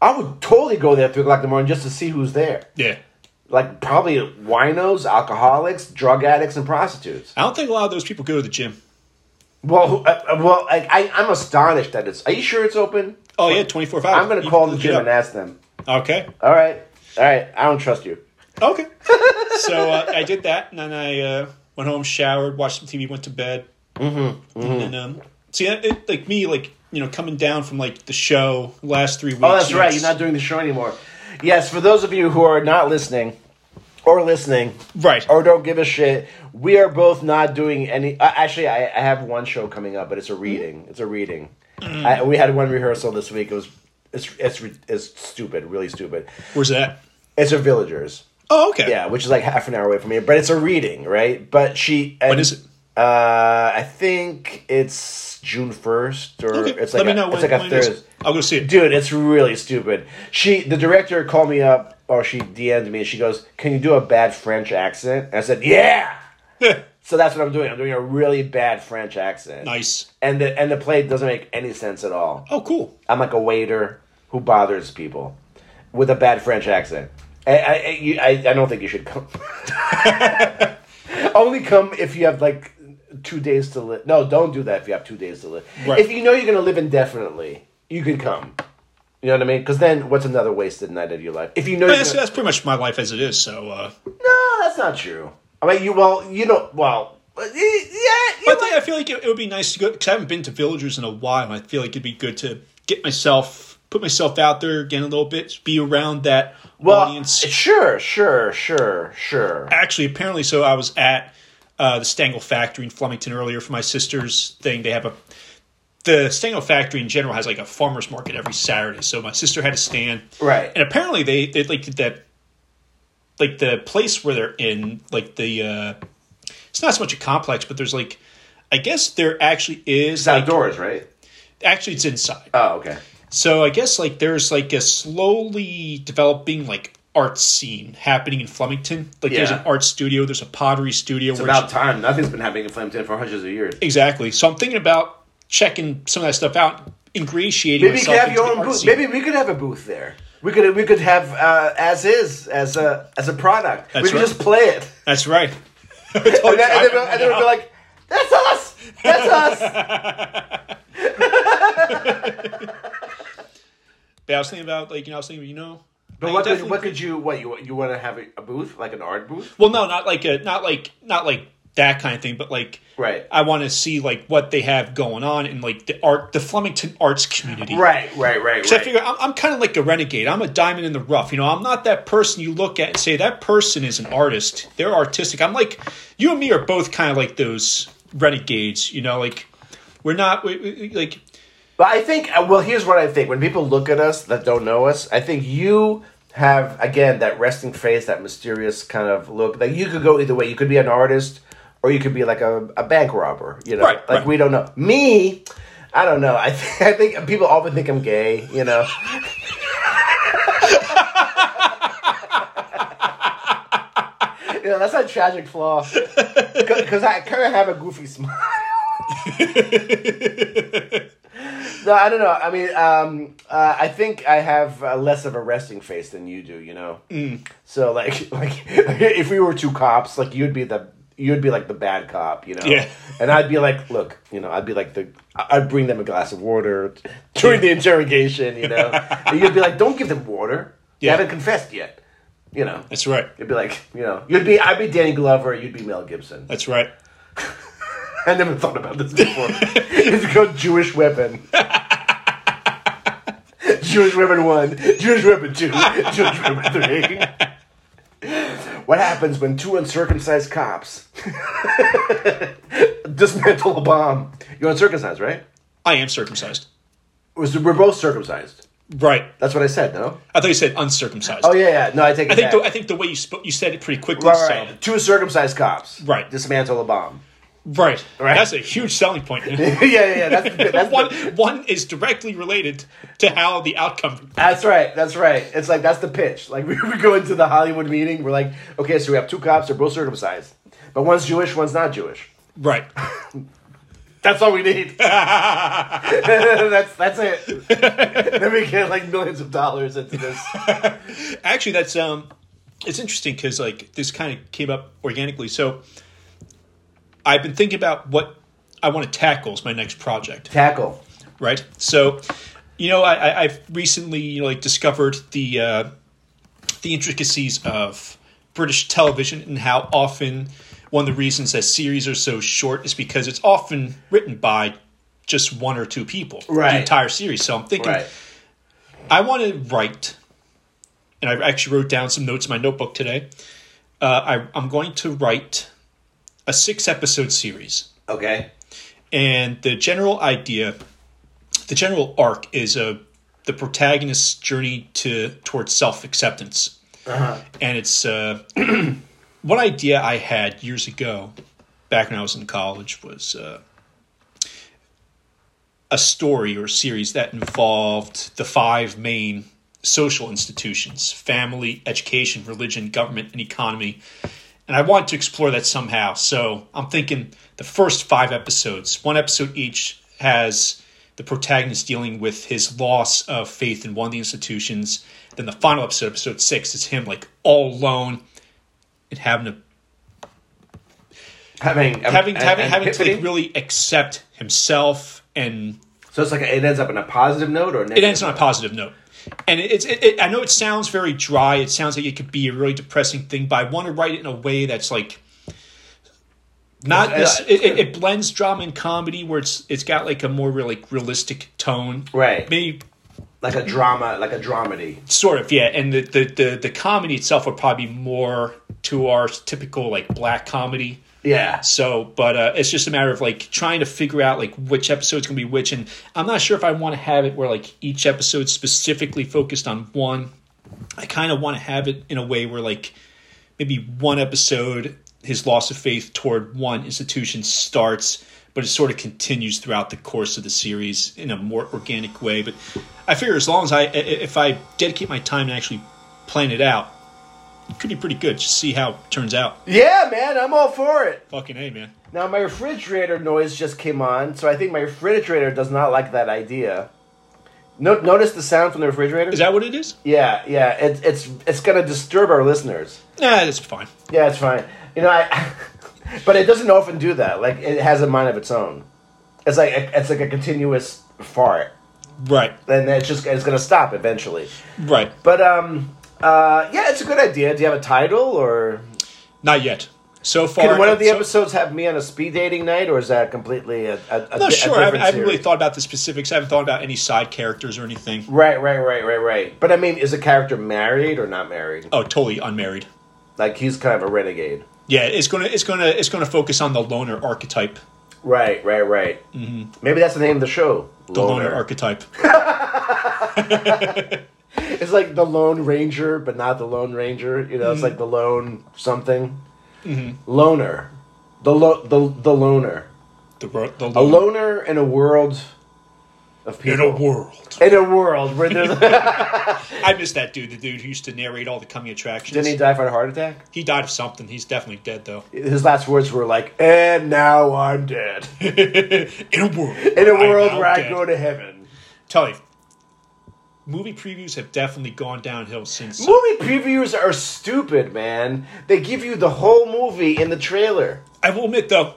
I would totally go there at 3 o'clock in the morning just to see who's there. Yeah, Like, probably winos, alcoholics, drug addicts, and prostitutes. I don't think a lot of those people go to the gym. Well, uh, uh, well, like, I, I'm astonished that it's. Are you sure it's open? Oh yeah, twenty four five. I'm going to call the gym and ask them. Okay, All right. All right. I don't trust you. okay. so uh, I did that, and then I uh, went home, showered, watched some TV, went to bed. Mm-hmm. And then, um, see, it, like me, like you know, coming down from like the show last three weeks. Oh, that's right. You're not doing the show anymore. Yes, for those of you who are not listening or listening right. or don't give a shit, we are both not doing any. Uh, actually, I, I have one show coming up, but it's a reading. It's a reading. I, we had one rehearsal this week. It was it's it's it's stupid, really stupid. Where's that? It's a villagers. Oh, okay. Yeah, which is like half an hour away from here, but it's a reading, right? But she. And, When is it? Uh, I think it's June first, or Okay. it's like Let me a, know it's when, like a. Thursday. I'll go see it. Dude, it's really stupid. She, the director, called me up, or she DM'd me, and she goes, "Can you do a bad French accent?" And I said, "Yeah." So that's what I'm doing. I'm doing a really bad French accent, Nice. and the and the play doesn't make any sense at all. Oh, cool. I'm like a waiter who bothers people with a bad French accent. I I, I, you, I, I don't think you should come. Only come if you have like two days to live. No, don't do that if you have two days to live. Right. If you know you're going to live indefinitely, you can come. You know what I mean? Because then, what's another wasted night of your life? If you know, That's, gonna, that's pretty much my life as it is. So, uh, no, that's not true. I mean, you well, you know, well, yeah. But I, I feel like it, it would be nice to go because I haven't been to Villagers in a while. I feel like it'd be good to get myself, put myself out there again a little bit, be around that well, audience. sure, sure, sure, sure. Actually, apparently, so I was at uh, the Stangl Factory in Flemington earlier for my sister's thing. They have a the Stangl Factory in general has like a farmers market every Saturday. So my sister had a stand, Right. and apparently they they like that like the place where they're in like the uh it's not so much a complex but there's like i guess there actually is It's like outdoors, right? actually it's inside Oh, okay. so i guess like there's like a slowly developing like art scene happening in flemington like there's an art studio there's a pottery studio It's about time. Nothing's been happening in Flemington for hundreds of years. exactly so i'm thinking about checking some of that stuff out ingratiating Maybe you could have your own booth. scene. Maybe we could have a booth there. We could we could have uh, as is as a as a product. That's we could right. just play it, that's right and then, and then, and then we'll be like, "That's us, that's us." but i was thinking about like you know i was thinking you know But I what could, what could you what you you want to have a, booth like an art booth? Well, no, not like a not like not like that kind of thing, but like Right. I want to see like what they have going on in like the art, the Flemington arts community. Right, right, right, So I figure I'm, I'm kind of like a renegade. I'm a diamond in the rough. You know, I'm not that person you look at and say that person is an artist. They're artistic. I'm like you and me are both kind of like those renegades. You know, like we're not we, we, like But I think, uh, well, here's what I think. When people look at us that don't know us, I think you have, again, that resting face, that mysterious kind of look. Like, you could go either way. You could be an artist or you could be like a, a bank robber, you know? Right, like, right. we don't know. Me, I don't know. I, th- I think people often think I'm gay, you know? you know, that's a tragic flaw. Because I kind of have a goofy smile. No, I don't know. I mean, um, uh, I think I have uh, less of a resting face than you do. You know. Mm. So like, like if we were two cops, like you'd be the you'd be like the bad cop, you know. Yeah. And I'd be like, look, you know, I'd be like the I'd bring them a glass of water during the interrogation, you know. and you'd be like, don't give them water. They haven't confessed yet. You know. that's right. You'd be like, you know, you'd be I'd be Danny Glover, you'd be Mel Gibson. That's right. I never thought about this before. it's called Jewish Weapon. Jewish Weapon 1, Jewish Weapon 2, Jewish Weapon 3. What happens when two uncircumcised cops dismantle a bomb? You're uncircumcised, right? I am circumcised. We're both circumcised. Right. That's what I said, no? I thought you said uncircumcised. Oh, yeah, yeah. No, I take it I think back. the, I think the way you spoke, you said it pretty quickly. right, so- right. Two circumcised cops. Right. Dismantle a bomb. Right. Right. That's a huge selling point. yeah, yeah, yeah. That's, the, that's, one the, one is directly related to how the outcome. That's right. That's right. It's like that's the pitch. Like we, we go into the Hollywood meeting. We're like, okay, so we have two cops. They're both circumcised, but one's Jewish, one's not Jewish. Right. That's all we need. that's that's it. then we get like millions of dollars into this. Actually, that's um, it's interesting because like this kind of came up organically. So, I've been thinking about what I want to tackle as my next project. Tackle. right? So, you know, I, I, I've recently you know, like discovered the uh, the intricacies of British television and how often one of the reasons that series are so short is because it's often written by just one or two people, Right. the entire series. So I'm thinking Right. I want to write, and I actually wrote down some notes in my notebook today. Uh, I, I'm going to write a six episode series. Okay. and the general idea the general arc is a the protagonist's journey to towards self-acceptance. And it's uh, one idea i had years ago back when i was in college was uh, a story or series that involved the five main social institutions family education religion government and economy and I want to explore that somehow. So I'm thinking the first five episodes, one episode each, has the protagonist dealing with his loss of faith in one of the institutions. Then the final episode, episode six, is him like all alone and having to having having and- having and having to like really accept himself and So it's like it ends up in a positive note or a it ends on a positive note. And it's it, it, I know it sounds very dry. It sounds like it could be a really depressing thing, but I want to write it in a way that's like not this, it, it, it blends drama and comedy where it's it's got like a more like realistic tone. Right. Maybe like a drama, like a dramedy. sort of yeah, and the the the, the comedy itself would probably be more to our typical like black comedy. Yeah. So, but uh, it's just a matter of like trying to figure out like which episode's gonna be which, and I'm not sure if I want to have it where like each episode specifically focused on one. I kind of want to have it in a way where like maybe one episode his loss of faith toward one institution starts, but it sort of continues throughout the course of the series in a more organic way. But I figure as long as I if I dedicate my time to actually plan it out, could be pretty good. Just see how it turns out. Yeah, man, I'm all for it. Fucking a man. Now my refrigerator noise just came on, so I think my refrigerator does not like that idea. No, notice the sound from the refrigerator. Is that what it is? yeah, yeah. It's it's it's gonna disturb our listeners. Nah, that's fine. Yeah, it's fine. You know, I. but it doesn't often do that. Like it has a mind of its own. It's like it's like a continuous fart, Right, and it's just it's gonna stop eventually. right. But um, uh, yeah, it's a good idea. Do you have a title or? Not yet. So far, Can one of the so- episodes have me on a speed dating night, or is that completely a, a, a, No, a sure. I haven't, I haven't really thought about the specifics. I haven't thought about any side characters or anything. Right, right, right, right, right. But I mean, is the character married or not married? Oh, totally unmarried. Like he's kind of a renegade. Yeah, it's gonna it's gonna it's gonna focus on the loner archetype. Right, right, right. Mm-hmm. Maybe that's the name of the show. The loner, archetype. It's like the Lone Ranger, but not the Lone Ranger. You know, Mm-hmm. it's like the Lone something. Loner, the lo- the the loner, The, the a loner. loner in a world of people. in a world. In a world where there's. I miss that dude. The dude who used to narrate all the coming attractions. Didn't he die from a heart attack? He died of something. He's definitely dead though. His last words were like, "And now I'm dead." in a world. In a world I'm where I go to heaven. Tell you, movie previews have definitely gone downhill since. Movie previews are stupid, man. They give you the whole movie in the trailer. I will admit though,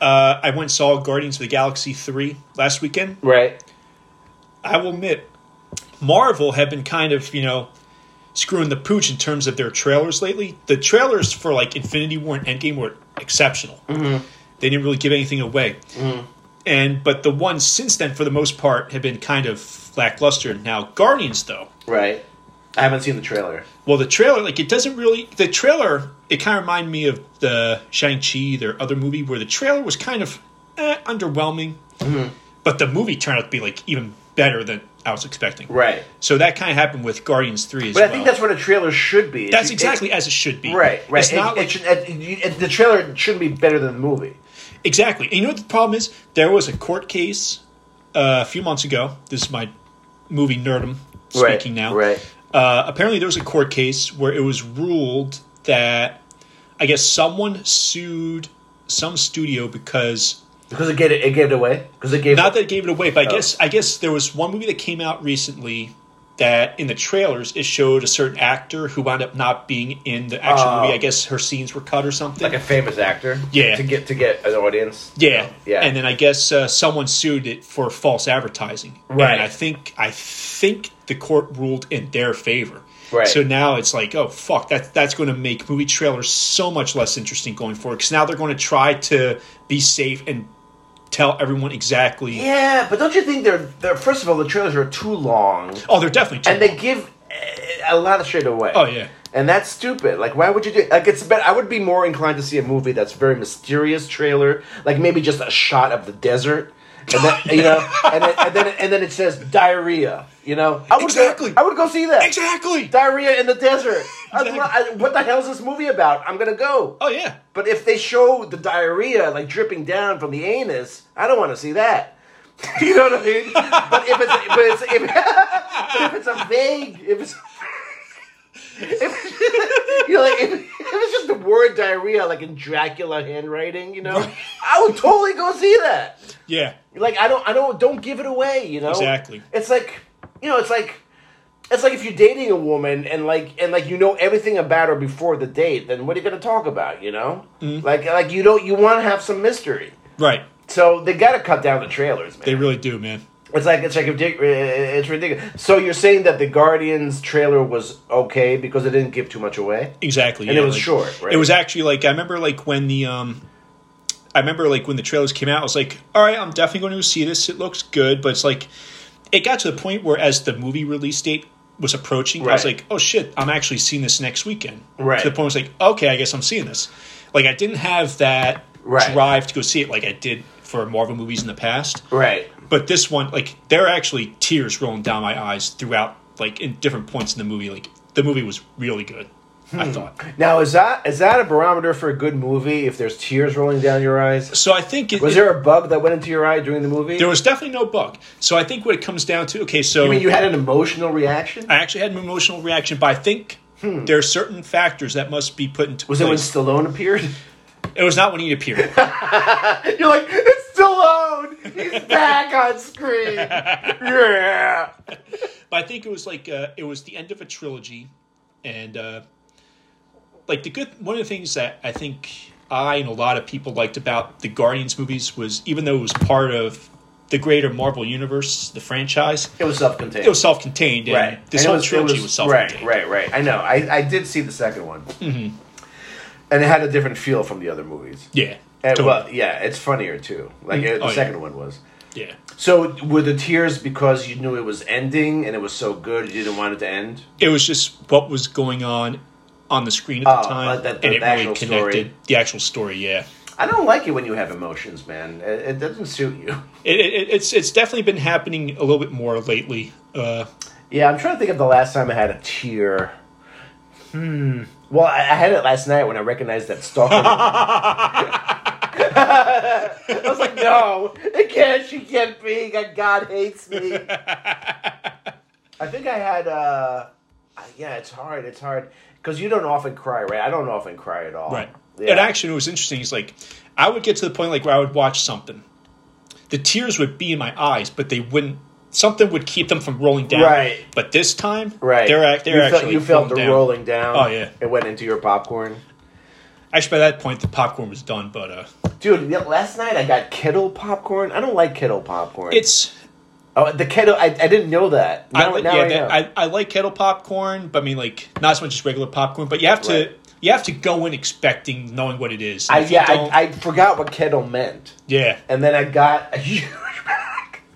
uh, I went and saw Guardians of the Galaxy three last weekend. Right. I will admit, Marvel have been kind of you know screwing the pooch in terms of their trailers lately. The trailers for like Infinity War and Endgame were exceptional. Mm-hmm. They didn't really give anything away. And but the ones since then, for the most part, have been kind of lackluster. Now Guardians, though, Right. I haven't seen the trailer. well, the trailer like it doesn't really. The trailer it kind of reminded me of the Shang Chi, their other movie, where the trailer was kind of eh, underwhelming, Mm-hmm. but the movie turned out to be like even better than I was expecting. Right. So that kind of happened with Guardians Three as But well. I think that's what a trailer should be. That's exactly it- as it should be. right. Right. It's It- not it like should- the trailer shouldn't be better than the movie. Exactly. And you know what the problem is? There was a court case uh, a few months ago. This is my movie nerdum speaking now. Right. Uh, apparently, there was a court case where it was ruled that I guess someone sued some studio because Because it gave it, it gave it away. Because it gave. not that it gave it away, but I Oh. guess I guess there was one movie that came out recently that in the trailers it showed a certain actor who wound up not being in the actual Oh. movie. I guess her scenes were cut or something. like a famous actor. Yeah. To get to get an audience. yeah, Yeah. And then I guess uh, someone sued it for false advertising. Right. And I think I think the court ruled in their favor. Right. So now it's like, oh fuck, that that's going to make movie trailers so much less interesting going forward. Because now they're going to try to be safe and tell everyone exactly. Yeah, but don't you think they're, they're first of all the trailers are too long Oh, they're definitely. Too and they give a lot of shit away. Oh yeah. And that's stupid. Like, why would you do? Like, it's better. I would be more inclined to see a movie that's very mysterious trailer, like maybe just a shot of the desert, and then you know, and then and then, and then it says diarrhea. You know, I would Exactly. Go, I would go see that Exactly. diarrhea in the desert. Exactly. I- what the hell is this movie about? I'm gonna go. Oh yeah. But if they show the diarrhea like dripping down from the anus, I don't want to see that. you know what I mean? but if it's but it's if, but if it's a vague if it's If, you know, like if, if it was just the word diarrhea, like in Dracula handwriting, you know, I would totally go see that. Yeah, Like I don't, I don't, don't give it away. You know, Exactly. It's like, you know, it's like, it's like if you're dating a woman and like, and like you know everything about her before the date, then what are you going to talk about? You know, Mm-hmm. like, like you don't, you want to have some mystery. right. So they got to cut down the trailers, man. They really do, man. It's like it's like it's ridiculous. So you're saying that the Guardians trailer was okay because it didn't give too much away? Exactly. And yeah, it was like, short, right? It was actually like I remember like when the um I remember like when the trailers came out, I was like, all right, I'm definitely going to see this. It looks good, but it's like it got to the point where as the movie release date was approaching, I was like, oh shit, I'm actually seeing this next weekend. Right. To the point I was like, okay, I guess I'm seeing this. Like I didn't have that Right. drive to go see it like I did for Marvel movies in the past. Right. But this one, like, there are actually tears rolling down my eyes throughout, like, in different points in the movie. Like, the movie was really good. Hmm. I thought. Now is that is that a barometer for a good movie? If there's tears rolling down your eyes, So I think it, was it- there a bug that went into your eye during the movie? there was definitely no bug. So I think what it comes down to, okay, so I mean, you had an emotional reaction. I actually had an emotional reaction, but I think there are certain factors that must be put into Hmm. Was it when. Stallone appeared? it was not when he appeared. You're like, it's Stallone. He's back on screen. Yeah. But I think it was like uh, it was the end of a trilogy, and uh, like the good one of the things that I think I and a lot of people liked about the Guardians movies was even though it was part of the greater Marvel universe, the franchise, It was self-contained. it was self-contained, and right. this And whole was- it trilogy was, self-contained. Right, right, right. I know. I, I did see the second one, mm-hmm. and it had a different feel from the other movies. Yeah, And, well, yeah, it's funnier too. Like uh, the Oh, second one was. yeah. So were the tears because you knew it was ending and it was so good you didn't want it to end? It was just what was going on on the screen at the Oh, time, the- the and it actual really connected story. the actual story. Yeah. I don't like it when you have emotions, man. It, it doesn't suit you. It, it, it's it's definitely been happening a little bit more lately. Uh, Yeah, I'm trying to think of the last time I had a tear. Hmm. Well, I, I had it last night when I recognized that stalker. I was like, no, it can't. She can't be. God- hates me. I think I had. uh Yeah, it's hard. It's hard because you don't often cry, right? I don't often cry at all. Right. Yeah. It actually was interesting. It's like I would get to the point like where I would watch something, the tears would be in my eyes, but they wouldn't. Something would keep them from rolling down. Right. But this time, Right. They're they're you felt, actually you felt the rolling down. rolling down. Oh, yeah. It went into your popcorn. Actually, by that point, the popcorn was done. But uh, Dude, last night I got kettle popcorn. I don't like kettle popcorn. it's oh the kettle. I, I didn't know that. Now, I, li- now yeah, I know. that- I, I like kettle popcorn, but I mean like not as much as regular popcorn. But you have to Right. you have to go in expecting knowing what it is. And I, if you yeah, don't- I, I forgot what kettle meant, yeah. and then I got a huge bag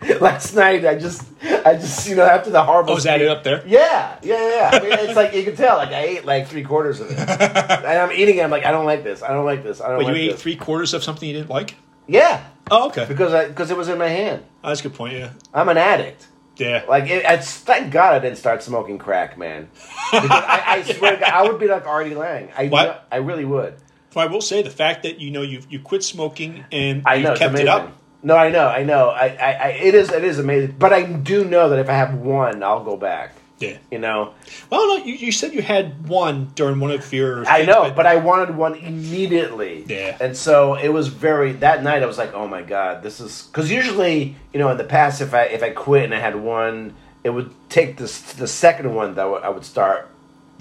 last night. I just, I just, you know, after the harvest. Oh, is that it up there? Yeah, yeah, yeah. yeah. I mean, it's like you can tell. Like I ate like three quarters of it, and I'm eating. it. I'm like, I don't like this. I don't like this. I don't But like you ate this. three quarters of something you didn't like. Yeah, Oh, okay. because I because it was in my hand. Oh, that's a good point. Yeah. I'm an addict. Yeah. Like, it, it's, thank God I didn't start smoking crack, man. Because I, I swear to God, I would be like Artie Lange. I, What? I really would. Well, I will say the fact that you know you you quit smoking and I you know, kept it up. No, I know, I know. I, I, I, it is, it is amazing. But I do know that if I have one, I'll go back. Yeah. You know, Well, no, you, you said you had one during one of your. I know, but I wanted one immediately. Yeah. And so it was very that night. I was like, oh my god, this is because usually, you know, in the past, if I if I quit and I had one, it would take this the second one that I would- I would start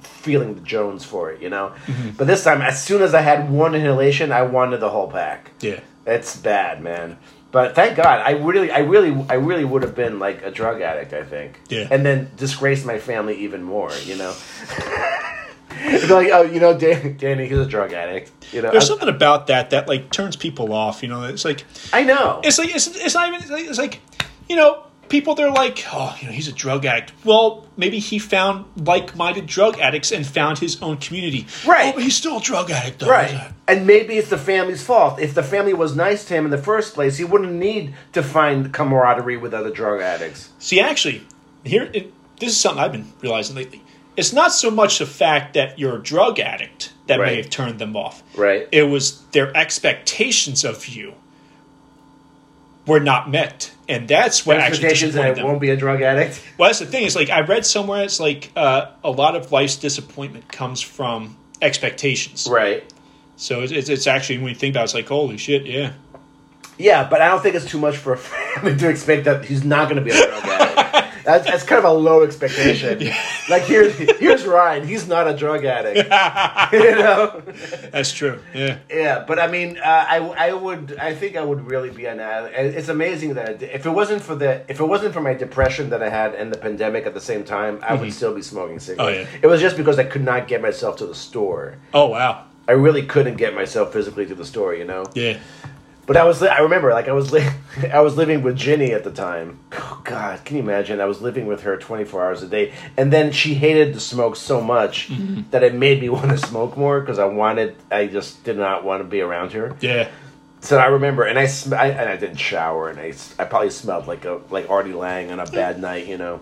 feeling the Jones for it, you know. Mm-hmm. But this time, as soon as I had one inhalation, I wanted the whole pack. yeah. It's bad, man. But thank God, I really, I really, I really would have been like a drug addict. I think. Yeah. And then disgrace my family even more. You know. It'd be like, oh, you know, Danny, Danny, he's a drug addict. You know. There's I, something about that that like turns people off. You know, it's like I know. it's like it's, it's not even it's like, it's like you know people they're like oh you know he's a drug addict. Well, maybe he found like-minded drug addicts and found his own community. Right. Oh, but he's still a drug addict though. Right. And maybe it's the family's fault. If the family was nice to him in the first place, he wouldn't need to find camaraderie with other drug addicts. See, actually, here it, this is something I've been realizing lately. It's not so much the fact that you're a drug addict that may have turned them off. Right. It was their expectations of you were not met and that's what actually Expectations that disappointed I them. won't be a drug addict. Well, that's the thing. Is like I read somewhere. It's like uh, a lot of life's disappointment comes from expectations. Right. So it's, it's, it's actually when you think about, it, it's like holy shit, yeah. Yeah, but I don't think it's too much for a family to expect that he's not going to be a drug addict. That's, that's kind of a low expectation. Yeah. Like here's here's Ryan. He's not a drug addict. you know. That's true. Yeah. Yeah, but I mean, uh, I I would I think I would really be an addict. It's amazing that if it wasn't for the if it wasn't for my depression that I had and the pandemic at the same time, I would still be smoking cigarettes. Mm-hmm. Oh, yeah. It was just because I could not get myself to the store. Oh wow. I really couldn't get myself physically to the store. You know. Yeah. But I was I remember like I was li- I was living with Ginny at the time. Oh God, can you imagine? I was living with her twenty four hours a day, and then she hated to smoke so much Mm-hmm. that it made me want to smoke more because I wanted. I just did not want to be around her. Yeah. So I remember, and I, sm- I and I didn't shower, and I I probably smelled like a like Artie Lange on a bad night, you know.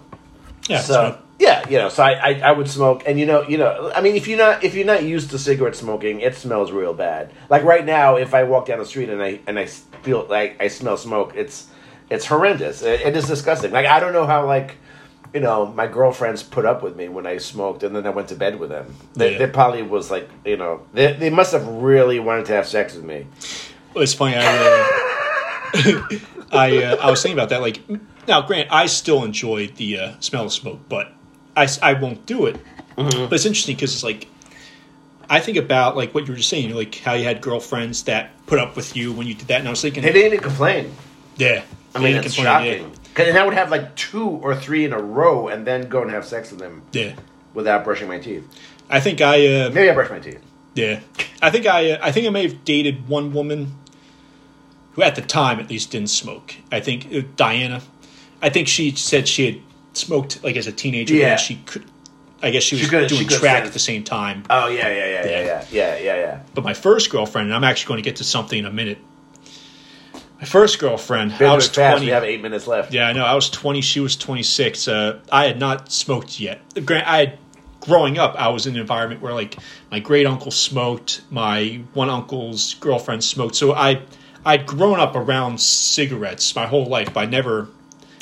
Yeah. So so- yeah, you know, so I, I I would smoke, and you know, you know, I mean, if you're not if you're not used to cigarette smoking, it smells real bad. Like right now, if I walk down the street and I and I feel like I smell smoke, it's it's horrendous. It, it is disgusting. Like I don't know how like. You know, my girlfriends put up with me when I smoked, and then I went to bed with them. They, Yeah. they probably was like, you know, they, they must have really wanted to have sex with me. It's funny. I uh, I uh, I was thinking about that. Like now, Grant, I still enjoy the uh, smell of smoke, but I, I won't do it. But it's interesting because it's like I think about like what you were just saying, like how you had girlfriends that put up with you when you did that, and I was thinking, And They didn't even complain. yeah, I mean, it's yeah. shocking. Because then I would have like two or three in a row and then go and have sex with them Yeah, without brushing my teeth. I think I uh, Maybe I brush my teeth. Yeah, I think I uh, I think I may have dated one woman who, at the time, at least, didn't smoke. I think uh, Diana. I think she said she had smoked like as a teenager. Yeah. and she could. I guess she She was could- she doing could track at the same time. Oh yeah, yeah, yeah, yeah, Yeah. yeah, yeah, yeah. But my first girlfriend, and I'm actually going to get to something in a minute. My first girlfriend, Been I was fast. twenty. We have eight minutes left. Yeah, I know. I was 20. She was 26. Uh, I had not smoked yet. Grant, I had growing up. I was in an environment where like my great uncle smoked, my one uncle's girlfriend smoked. So I I'd grown up around cigarettes my whole life, but I never.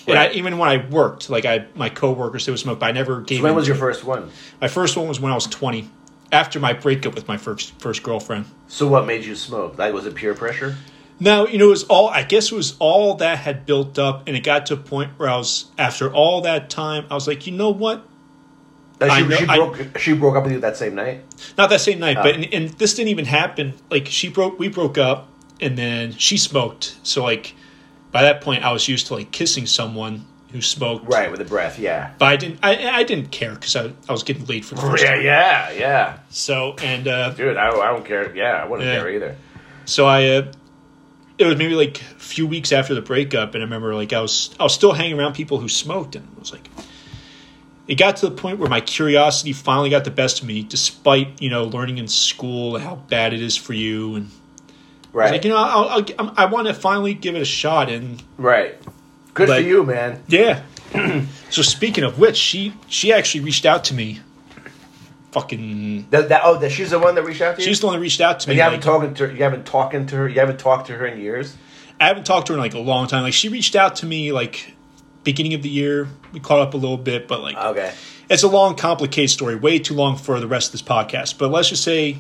And I, even when I worked, like I my coworkers they would smoke, but I never gave. So when was your first one? My first one was when I was 20, after my breakup with my first first girlfriend. So what made you smoke? Like was it peer pressure? No, you know, it was all, I guess it was all that had built up, and it got to a point where I was, after all that time, I was like, you know what? Like, I she, know- she I- broke. she broke up with you that same night. Not that same night, but, Oh. and, and this didn't even happen. Like, she broke, we broke up, and then she smoked. So, like, by that point, I was used to, like, kissing someone who smoked. Right with a breath. Yeah. But I didn't, I, I didn't care because I, I was getting laid for the first Yeah, time. yeah, yeah. So, and, uh, Dude, I, I don't care. Yeah, I wouldn't Yeah. care either. So I, uh, it was maybe like a few weeks after the breakup, and I remember like I was I was still hanging around people who smoked, and it was like it got to the point where my curiosity finally got the best of me, despite you know learning in school how bad it is for you, and I Right. like you know I'll, I'll, I'm- I want to finally give it a shot, and right. Good Like- for you, man. yeah. so speaking of which, she she actually reached out to me. Fucking, That, that, oh, that she's the one that reached out to you. she's the one that reached out to And me. you haven't like- talking to her. You haven't talking to her. You haven't talked to her in years. I haven't talked to her in like a long time. Like she reached out to me like beginning of the year. We caught up a little bit, but like Okay. it's a long, complicated story. Way too long for the rest of this podcast. But let's just say,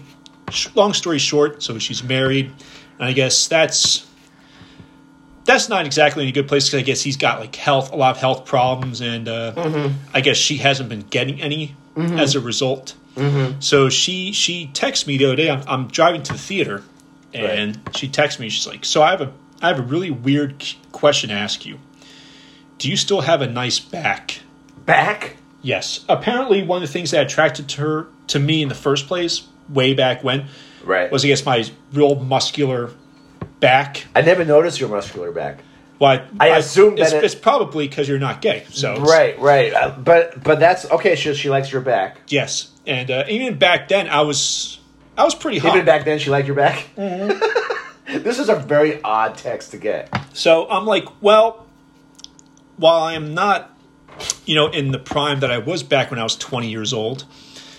sh- long story short. So she's married, I guess that's that's not exactly in a good place because I guess he's got like health, a lot of health problems, and uh, mm-hmm. I guess she hasn't been getting any mm-hmm. as a result. Mm-hmm. So she she texted me the other day. I'm, I'm driving to the theater, and she texts me. She's like, "So I have a I have a really weird question to ask you. Do you still have a nice back?" Back. Yes. Apparently, one of the things that attracted to her to me in the first place, way back when, Right. was against my real muscular back. I never noticed your muscular back. Well, I assume that it's, it- it's probably because you're not gay. So Right, right. Uh, but but that's okay. She she likes your back. yes, and uh, even back then, I was I was pretty hot. Even back then, she liked your back. Mm-hmm. this is a very odd text to get. So I'm like, well, while I am not, you know, in the prime that I was back when I was 20 years old,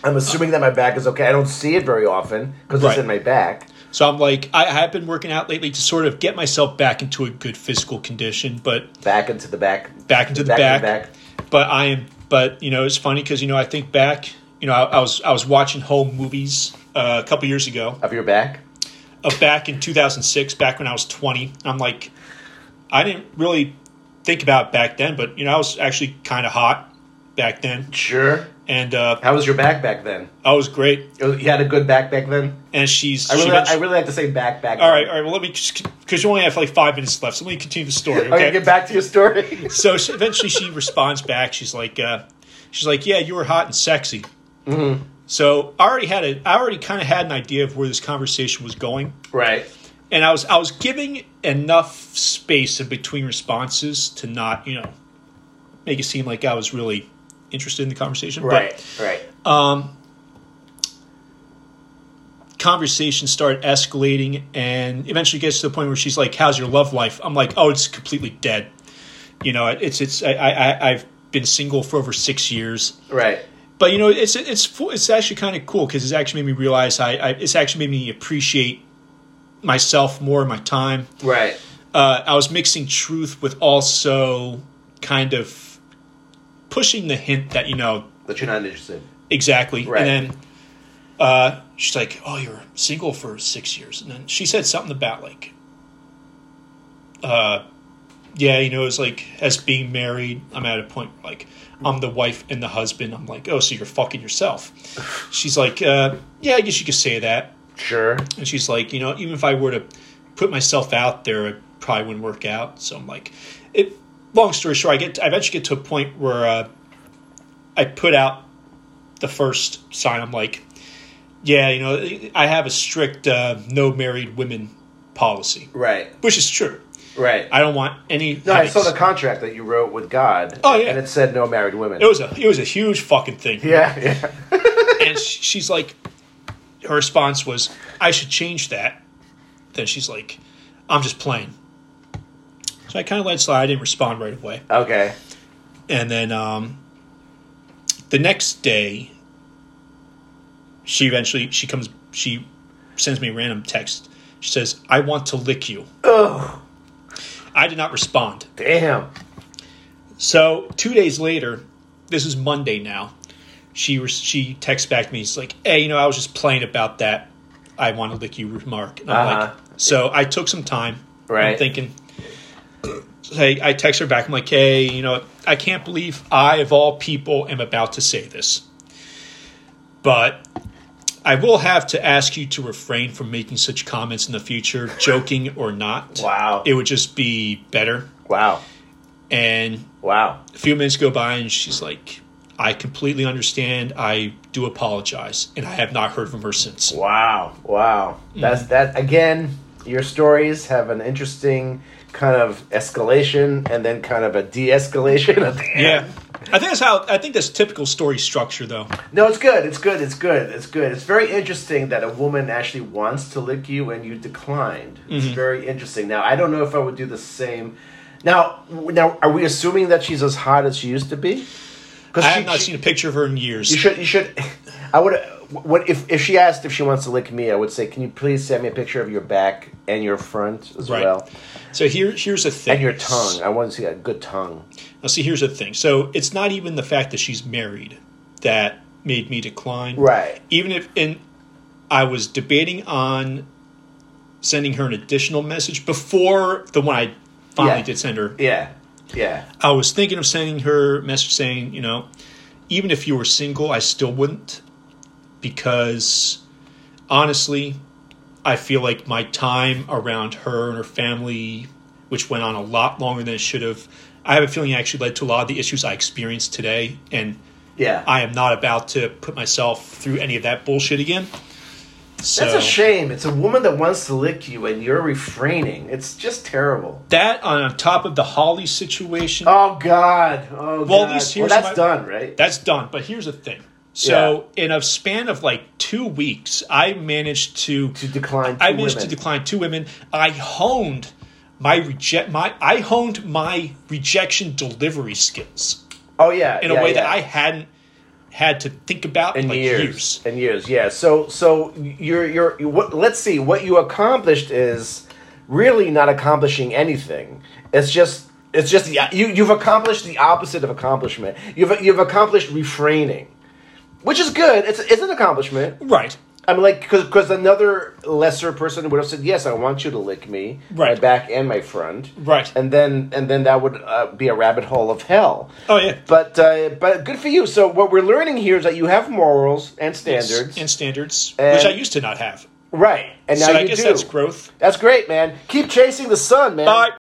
I'm assuming that my back is okay. I don't see it very often because Right. it's in my back. So I'm like, I have been working out lately to sort of get myself back into a good physical condition, but Back into the back. back into the Back back. to back. But I am, but you know, it's funny because you know I think back. You know, I, I was I was watching home movies uh, a couple years ago, Of your back. of back in 2006, back when I was 20. I'm like, I didn't really think about it back then, but you know, I was actually kind of hot back then, Sure. And uh, How was your back back then? I was great. It was- You had a good back back then. And she's I she really, mentioned- I really like to say back back. all right, all right. Well, let me just because you only have like five minutes left, so let me continue the story. Okay, Okay. get back to your story. so she, eventually she responds back. She's like, uh, she's like, yeah, you were hot and sexy. Mm-hmm. So I already had a, I already kind of had an idea of where this conversation was going, right. and I was, I was giving enough space in between responses to not, you know, make it seem like I was really interested in the conversation. Right. right. Um, conversation started escalating and eventually gets to the point where she's like how's your love life i'm like oh it's completely dead you know it's it's i, I i've been single for over six years Right. but you know it's it's it's actually kind of cool because it's actually made me realize I, I it's actually made me appreciate myself more my time Right. uh, i was mixing truth with also kind of pushing the hint that you know That you're not interested. Exactly. Right. And then uh, she's like, "Oh, you're single for six years," and then she said something about like, uh, yeah, you know, it's like as being married, I'm at a point where, like I'm the wife and the husband. I'm like, oh, so you're fucking yourself. She's like, uh, yeah, I guess you could say that. Sure. And she's like, you know, even if I were to put myself out there, it probably wouldn't work out. So I'm like, it. Long story short, I get I eventually get to a point where uh, I put out the first sign. I'm like, yeah, you know, I have a strict uh, no married women policy, Right. which is true. Right. I don't want any. no, I saw the contract that you wrote with God. Oh, yeah. And it said no married women. It was a it was a huge fucking thing. yeah. Yeah. and she's like, her response was, "I should change that." Then she's like, "I'm just playing." So I kind of let it slide. I didn't respond right away. Okay. And then um, the next day, she eventually she comes. She sends me a random text. She says, "I want to lick you." Oh, I did not respond. damn. So two days later, this is Monday now. She was she texts back to me. She's like, "Hey, you know, I was just playing about that. I want to lick you remark." And I'm Uh-huh. like, so I took some time. Right. I'm thinking. Hey, I text her back. I'm like, "Hey, you know, I can't believe I, of all people, am about to say this, but." I will have to ask you to refrain from making such comments in the future, joking or not. Wow. It would just be better. Wow. And Wow. a few minutes go by and she's like i completely understand i do apologize and i have not heard from her since Wow. Wow. That's mm. that again, your stories have an interesting kind of escalation and then kind of a de-escalation at the end. yeah i think that's how i think that's typical story structure though No, it's good. It's good. It's good. It's good. It's very interesting that a woman actually wants to lick you and you declined. It's Mm-hmm. very interesting. Now, I don't know if I would do the same. Now, now, are we assuming that she's as hot as she used to be? Because i have not seen a picture of her in years You should. You should. I would. What if if she asked if she wants to lick me? I would say, can you please send me a picture of your back and your front as Right. well, so here here's the thing and your tongue. I want to see a good tongue. now see here's the thing so it's not even the fact that she's married that made me decline Right. even if and i was debating on sending her an additional message before the one i finally Yeah. did send her Yeah. Yeah. I was thinking of sending her a message saying, you know, even if you were single, I still wouldn't because honestly, I feel like my time around her and her family, which went on a lot longer than it should have, I have a feeling it actually led to a lot of the issues I experienced today. And Yeah. I am not about to put myself through any of that bullshit again. So That's a shame. It's a woman that wants to lick you, and you're refraining. It's just terrible. that on top of the Holly situation, Oh God. Oh Well, God. at least well, that's my- done, right? That's done. But here's the thing. So in a span of like two weeks, I managed to to decline. Two I managed women. to decline two women. I honed my reject my I honed my rejection delivery skills Oh yeah. in yeah, a way yeah. that I hadn't had to think about in like years, years. in years yeah so so you're you're what let's see what you accomplished is really not accomplishing anything it's just it's just the, you you've accomplished the opposite of accomplishment you've you've accomplished refraining which is good it's it's an accomplishment Right. I mean, like, because another lesser person would have said, "Yes, I want you to lick me, my Right. back and my front." Right. And then, and then that would uh, be a rabbit hole of hell. Oh yeah. But, uh, but good for you. So what we're learning here is that you have morals and standards, and standards, And- which I used to not have. right? And now so you I guess do. that's growth. That's great, man. Keep chasing the sun, man. Bye.